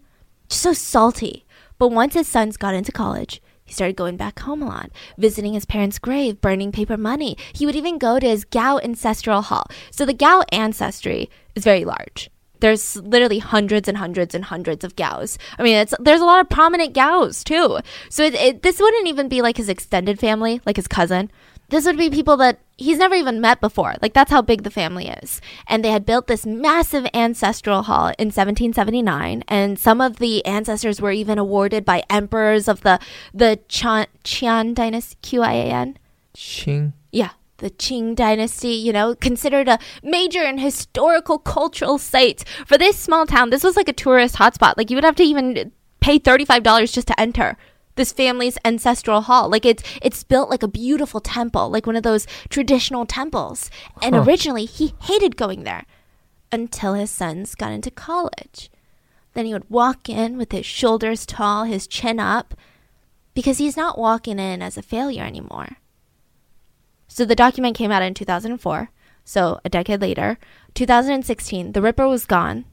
Just so salty. But once his sons got into college, he started going back home a lot, visiting his parents' grave, burning paper money. He would even go to his Gao ancestral hall. So the Gao ancestry is very large. There's literally hundreds and hundreds and hundreds of Gaos. I mean, there's a lot of prominent Gaos too. So it, it, this wouldn't even be like his extended family, like his cousin this would be people that he's never even met before. Like that's how big the family is. And they had built this massive ancestral hall in 1779 and some of the ancestors were even awarded by emperors of the the Qian, Qian dynasty Q I A N. Qing. Yeah, the Qing dynasty, you know, considered a major and historical cultural site. For this small town, this was like a tourist hotspot. Like you would have to even pay $35 just to enter this family's ancestral hall. Like it's it's built like a beautiful temple, like one of those traditional temples. And huh. originally he hated going there until his sons got into college. Then he would walk in with his shoulders tall, his chin up, because he's not walking in as a failure anymore. So the document came out in 2004. So a decade later, 2016, the Ripper was gone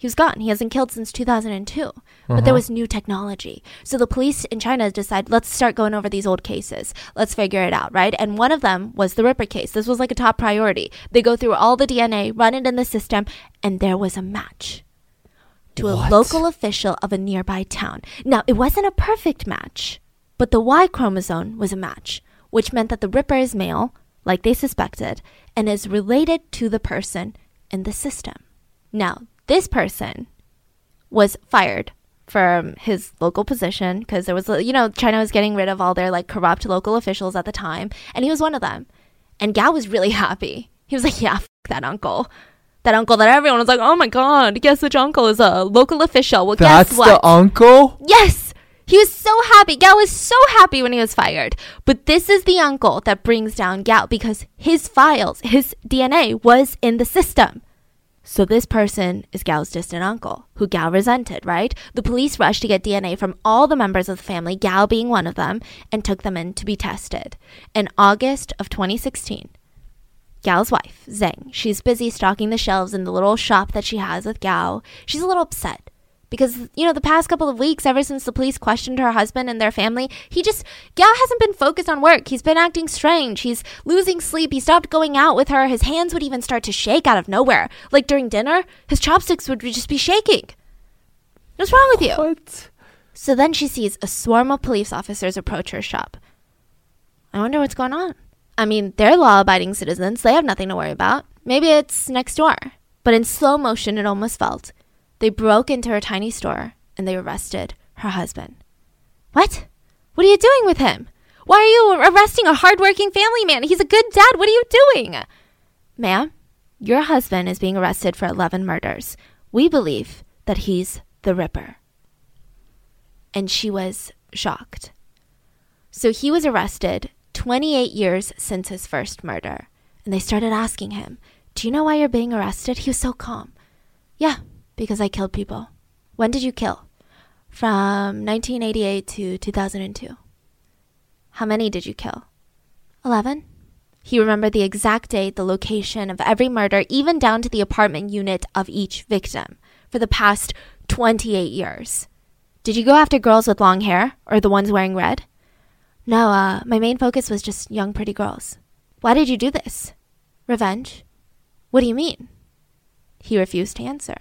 he was gone. He hasn't killed since 2002. Uh-huh. But there uh-huh. was new technology. So the police in China decided, let's start going over these old cases. Let's figure it out, right? And one of them was the Ripper case. This was like a top priority. They go through all the DNA, run it in the system, and there was a match to what? a local official of a nearby town. Now, it wasn't a perfect match, but the Y chromosome was a match, which meant that the Ripper is male, like they suspected, and is related to the person in the system. Now, this person was fired from his local position because there was, you know, China was getting rid of all their like corrupt local officials at the time, and he was one of them. And Gao was really happy. He was like, "Yeah, f- that uncle." That uncle that everyone was like, oh my god, guess which uncle is a local official? Well, That's guess what? the uncle? Yes! He was so happy. Gao was so happy when he was fired. But this is the uncle that brings down Gao because his files, his DNA was in the system. So this person is Gao's distant uncle, who Gao resented, right? The police rushed to get DNA from all the members of the family, Gao being one of them, and took them in to be tested. In August of 2016, Gao's wife, Zheng, she's busy stocking the shelves in the little shop that she has with Gao. She's a little upset because you know the past couple of weeks ever since the police questioned her husband and their family he just Gao hasn't been focused on work. He's been acting strange. He's losing sleep. He stopped going out with her. His hands would even start to shake out of nowhere. Like during dinner his chopsticks would just be shaking. What's wrong with you? What? so then she sees a swarm of police officers approach her shop. I wonder what's going on. I mean they're law-abiding citizens. They have nothing to worry about. Maybe it's next door. But in slow motion it almost felt they broke into her tiny store and they arrested her husband. What? What are you doing with him? Why are you arresting a hardworking family man? He's a good dad. What are you doing? Ma'am, your husband is being arrested for 11 murders. We believe that he's the Ripper. And she was shocked. So he was arrested 28 years since his first murder. And they started asking him, Do you know why you're being arrested? He was so calm. Yeah, because I killed people. When did you kill? From 1988 to 2002. How many did you kill? 11. He remembered the exact date, the location of every murder, even down to the apartment unit of each victim for the past 28 years. Did you go after girls with long hair or the ones wearing red? No, uh, my main focus was just young, pretty girls. Why did you do this? Revenge? What do you mean? He refused to answer.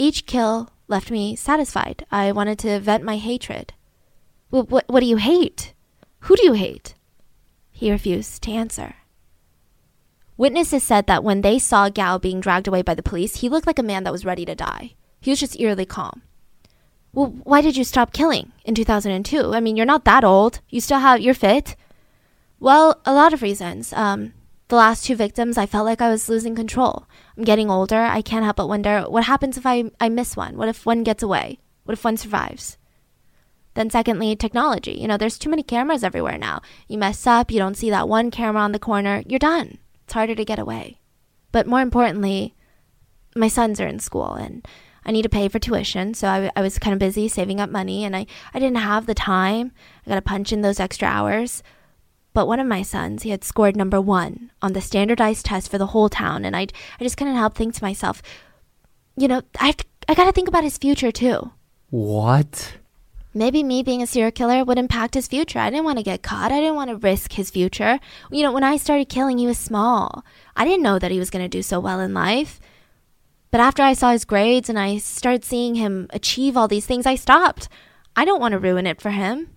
Each kill left me satisfied. I wanted to vent my hatred. Well, what, what do you hate? Who do you hate? He refused to answer. Witnesses said that when they saw Gao being dragged away by the police, he looked like a man that was ready to die. He was just eerily calm. Well, why did you stop killing in 2002? I mean, you're not that old. You still have, you're fit. Well, a lot of reasons. Um, the last two victims, I felt like I was losing control. I'm getting older. I can't help but wonder what happens if I, I miss one? What if one gets away? What if one survives? Then, secondly, technology. You know, there's too many cameras everywhere now. You mess up, you don't see that one camera on the corner, you're done. It's harder to get away. But more importantly, my sons are in school and I need to pay for tuition. So I, I was kind of busy saving up money and I, I didn't have the time. I got to punch in those extra hours. But one of my sons, he had scored number one on the standardized test for the whole town. And I, I just couldn't help think to myself, you know, I, I got to think about his future too. What? Maybe me being a serial killer would impact his future. I didn't want to get caught. I didn't want to risk his future. You know, when I started killing, he was small. I didn't know that he was going to do so well in life. But after I saw his grades and I started seeing him achieve all these things, I stopped. I don't want to ruin it for him.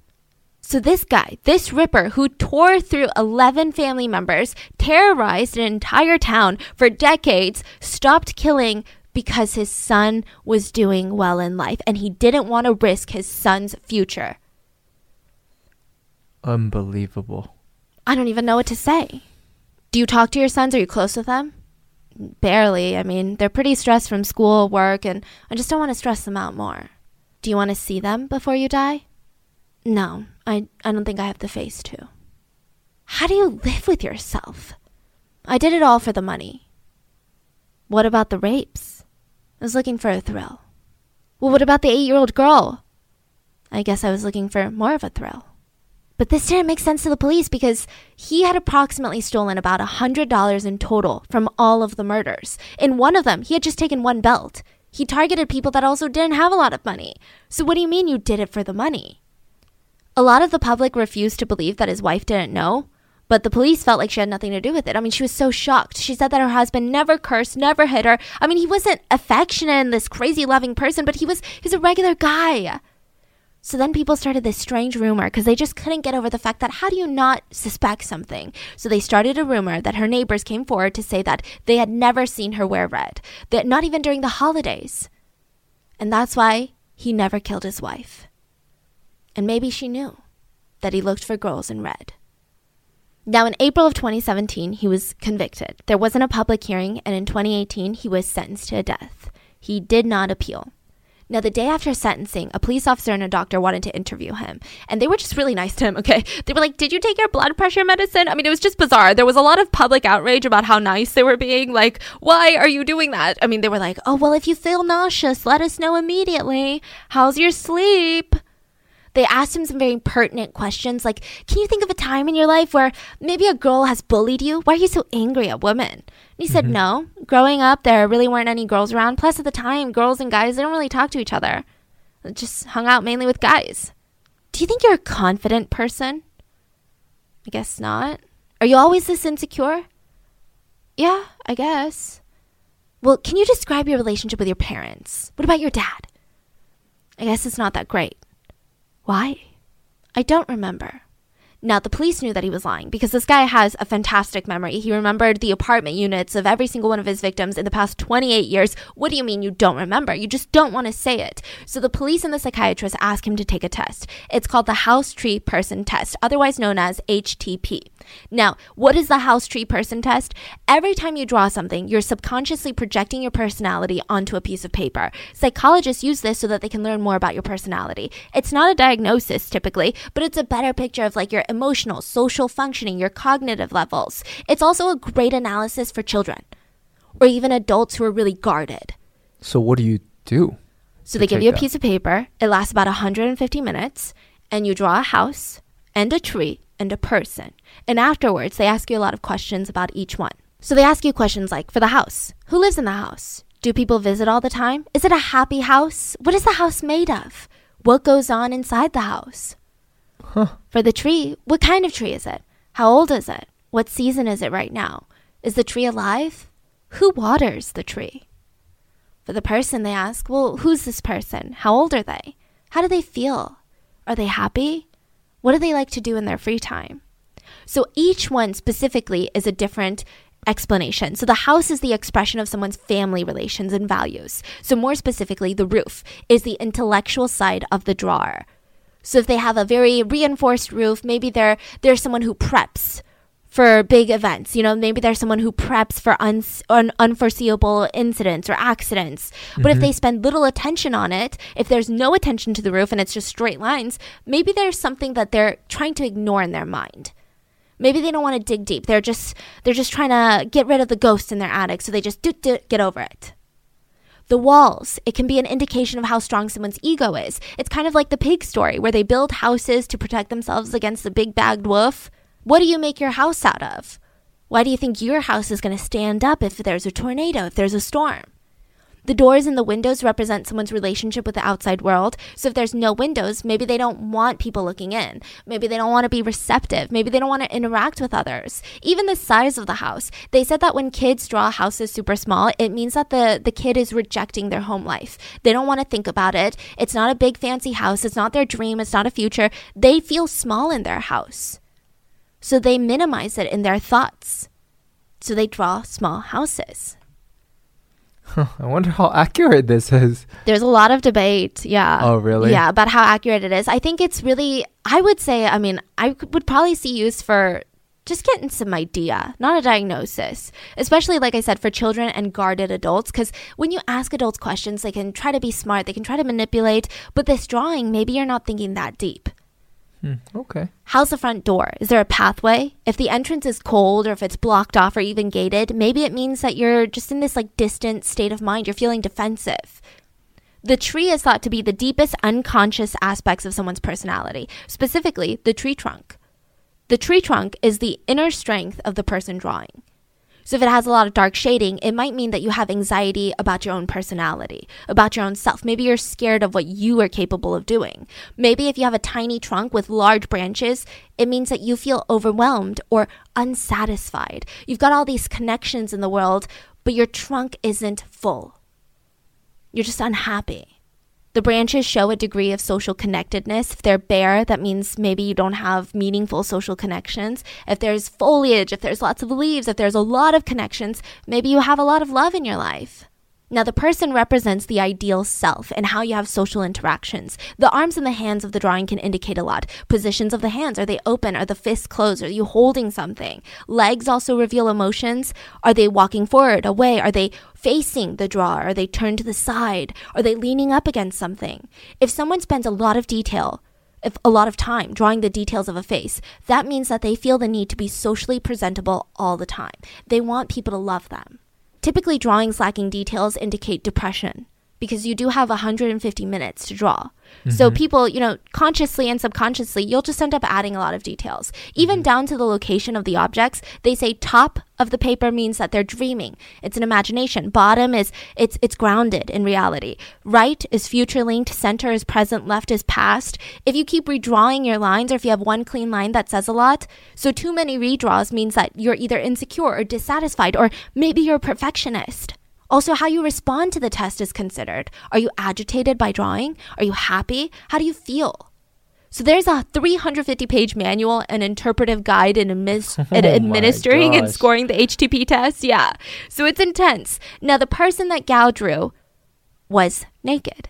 So this guy, this Ripper, who tore through 11 family members, terrorized an entire town for decades, stopped killing because his son was doing well in life and he didn't want to risk his son's future. Unbelievable. I don't even know what to say. Do you talk to your sons? Are you close with them? Barely. I mean, they're pretty stressed from school, work, and I just don't want to stress them out more. Do you want to see them before you die? No, I, I don't think I have the face to. How do you live with yourself? I did it all for the money. What about the rapes? I was looking for a thrill. Well, what about the eight year old girl? I guess I was looking for more of a thrill. But this didn't make sense to the police because he had approximately stolen about a $100 in total from all of the murders. In one of them, he had just taken one belt. He targeted people that also didn't have a lot of money. So, what do you mean you did it for the money? A lot of the public refused to believe that his wife didn't know, but the police felt like she had nothing to do with it. I mean, she was so shocked. She said that her husband never cursed, never hit her. I mean, he wasn't affectionate and this crazy loving person, but he was he was a regular guy. So then people started this strange rumor because they just couldn't get over the fact that how do you not suspect something? So they started a rumor that her neighbors came forward to say that they had never seen her wear red, that not even during the holidays. And that's why he never killed his wife. And maybe she knew that he looked for girls in red. Now, in April of 2017, he was convicted. There wasn't a public hearing, and in 2018, he was sentenced to death. He did not appeal. Now, the day after sentencing, a police officer and a doctor wanted to interview him, and they were just really nice to him, okay? They were like, Did you take your blood pressure medicine? I mean, it was just bizarre. There was a lot of public outrage about how nice they were being. Like, why are you doing that? I mean, they were like, Oh, well, if you feel nauseous, let us know immediately. How's your sleep? They asked him some very pertinent questions like, Can you think of a time in your life where maybe a girl has bullied you? Why are you so angry at women? And he said, mm-hmm. No. Growing up, there really weren't any girls around. Plus, at the time, girls and guys, they don't really talk to each other. They just hung out mainly with guys. Do you think you're a confident person? I guess not. Are you always this insecure? Yeah, I guess. Well, can you describe your relationship with your parents? What about your dad? I guess it's not that great. Why? I don't remember. Now, the police knew that he was lying because this guy has a fantastic memory. He remembered the apartment units of every single one of his victims in the past 28 years. What do you mean you don't remember? You just don't want to say it. So the police and the psychiatrist ask him to take a test. It's called the House Tree Person Test, otherwise known as HTP. Now, what is the house tree person test? Every time you draw something, you're subconsciously projecting your personality onto a piece of paper. Psychologists use this so that they can learn more about your personality. It's not a diagnosis typically, but it's a better picture of like your emotional, social functioning, your cognitive levels. It's also a great analysis for children or even adults who are really guarded. So, what do you do? So, they give you a that? piece of paper, it lasts about 150 minutes, and you draw a house and a tree and a person. And afterwards, they ask you a lot of questions about each one. So they ask you questions like for the house who lives in the house? Do people visit all the time? Is it a happy house? What is the house made of? What goes on inside the house? Huh. For the tree, what kind of tree is it? How old is it? What season is it right now? Is the tree alive? Who waters the tree? For the person, they ask, well, who's this person? How old are they? How do they feel? Are they happy? What do they like to do in their free time? So each one specifically is a different explanation. So the house is the expression of someone's family relations and values. So more specifically, the roof is the intellectual side of the drawer. So if they have a very reinforced roof, maybe they're they're someone who preps for big events. You know, maybe there's someone who preps for un- un- unforeseeable incidents or accidents. But mm-hmm. if they spend little attention on it, if there's no attention to the roof and it's just straight lines, maybe there's something that they're trying to ignore in their mind. Maybe they don't want to dig deep. They're just they're just trying to get rid of the ghosts in their attic, so they just do, do, get over it. The walls, it can be an indication of how strong someone's ego is. It's kind of like the pig story, where they build houses to protect themselves against the big bad wolf. What do you make your house out of? Why do you think your house is going to stand up if there's a tornado, if there's a storm? The doors and the windows represent someone's relationship with the outside world. So if there's no windows, maybe they don't want people looking in. Maybe they don't want to be receptive. Maybe they don't want to interact with others. Even the size of the house. They said that when kids draw houses super small, it means that the, the kid is rejecting their home life. They don't want to think about it. It's not a big fancy house. It's not their dream. It's not a future. They feel small in their house. So they minimize it in their thoughts. So they draw small houses. I wonder how accurate this is. There's a lot of debate. Yeah. Oh, really? Yeah, about how accurate it is. I think it's really, I would say, I mean, I would probably see use for just getting some idea, not a diagnosis. Especially, like I said, for children and guarded adults. Because when you ask adults questions, they can try to be smart, they can try to manipulate. But this drawing, maybe you're not thinking that deep. Hmm, okay. How's the front door? Is there a pathway? If the entrance is cold or if it's blocked off or even gated, maybe it means that you're just in this like distant state of mind. You're feeling defensive. The tree is thought to be the deepest unconscious aspects of someone's personality, specifically the tree trunk. The tree trunk is the inner strength of the person drawing. So if it has a lot of dark shading, it might mean that you have anxiety about your own personality, about your own self. Maybe you're scared of what you are capable of doing. Maybe if you have a tiny trunk with large branches, it means that you feel overwhelmed or unsatisfied. You've got all these connections in the world, but your trunk isn't full. You're just unhappy. The branches show a degree of social connectedness. If they're bare, that means maybe you don't have meaningful social connections. If there's foliage, if there's lots of leaves, if there's a lot of connections, maybe you have a lot of love in your life. Now, the person represents the ideal self and how you have social interactions. The arms and the hands of the drawing can indicate a lot. Positions of the hands are they open? Are the fists closed? Are you holding something? Legs also reveal emotions. Are they walking forward, away? Are they facing the drawer? Are they turned to the side? Are they leaning up against something? If someone spends a lot of detail, if a lot of time drawing the details of a face, that means that they feel the need to be socially presentable all the time. They want people to love them. Typically, drawings lacking details indicate depression because you do have 150 minutes to draw. Mm-hmm. So people, you know, consciously and subconsciously, you'll just end up adding a lot of details. Even mm-hmm. down to the location of the objects. They say top of the paper means that they're dreaming. It's an imagination. Bottom is it's it's grounded in reality. Right is future linked, center is present, left is past. If you keep redrawing your lines or if you have one clean line that says a lot, so too many redraws means that you're either insecure or dissatisfied or maybe you're a perfectionist. Also, how you respond to the test is considered. Are you agitated by drawing? Are you happy? How do you feel? So there's a 350 page manual, an interpretive guide in admis- oh administering and scoring the HTP test. Yeah. So it's intense. Now, the person that Gao drew was naked.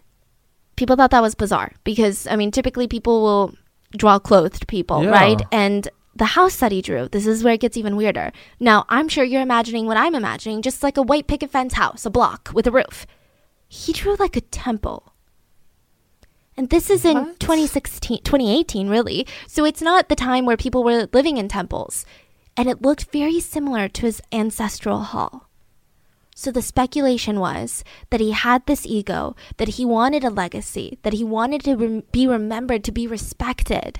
People thought that was bizarre because, I mean, typically people will draw clothed people, yeah. right? And the house that he drew, this is where it gets even weirder. Now, I'm sure you're imagining what I'm imagining, just like a white picket fence house, a block with a roof. He drew like a temple. And this is in 2016, 2018, really. So it's not the time where people were living in temples. And it looked very similar to his ancestral hall. So the speculation was that he had this ego, that he wanted a legacy, that he wanted to re- be remembered, to be respected.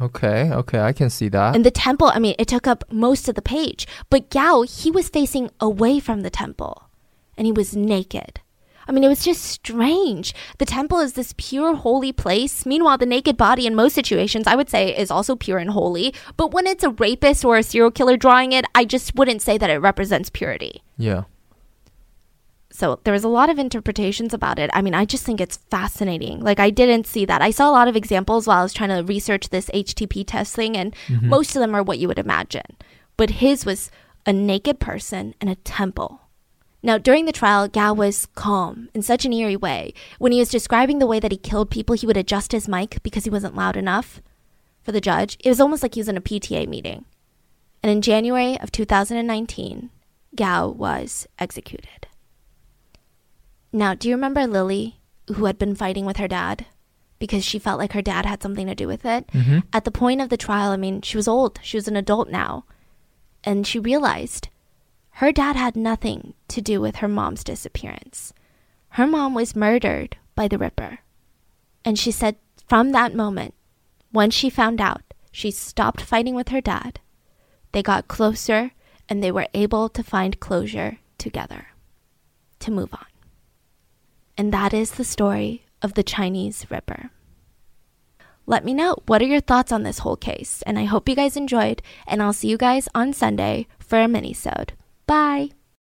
Okay, okay, I can see that. And the temple, I mean, it took up most of the page. But Gao, he was facing away from the temple and he was naked. I mean, it was just strange. The temple is this pure, holy place. Meanwhile, the naked body in most situations, I would say, is also pure and holy. But when it's a rapist or a serial killer drawing it, I just wouldn't say that it represents purity. Yeah. So there was a lot of interpretations about it. I mean, I just think it's fascinating. Like I didn't see that. I saw a lot of examples while I was trying to research this HTP test thing, and mm-hmm. most of them are what you would imagine. But his was a naked person in a temple. Now, during the trial, Gao was calm in such an eerie way. When he was describing the way that he killed people, he would adjust his mic because he wasn't loud enough for the judge. It was almost like he was in a PTA meeting. And in January of 2019, Gao was executed. Now, do you remember Lily, who had been fighting with her dad because she felt like her dad had something to do with it? Mm-hmm. At the point of the trial, I mean, she was old, she was an adult now, and she realized her dad had nothing to do with her mom's disappearance. Her mom was murdered by the Ripper. And she said from that moment, once she found out, she stopped fighting with her dad. They got closer and they were able to find closure together to move on. And that is the story of the Chinese Ripper. Let me know what are your thoughts on this whole case, and I hope you guys enjoyed, and I'll see you guys on Sunday for a mini-sode. Bye!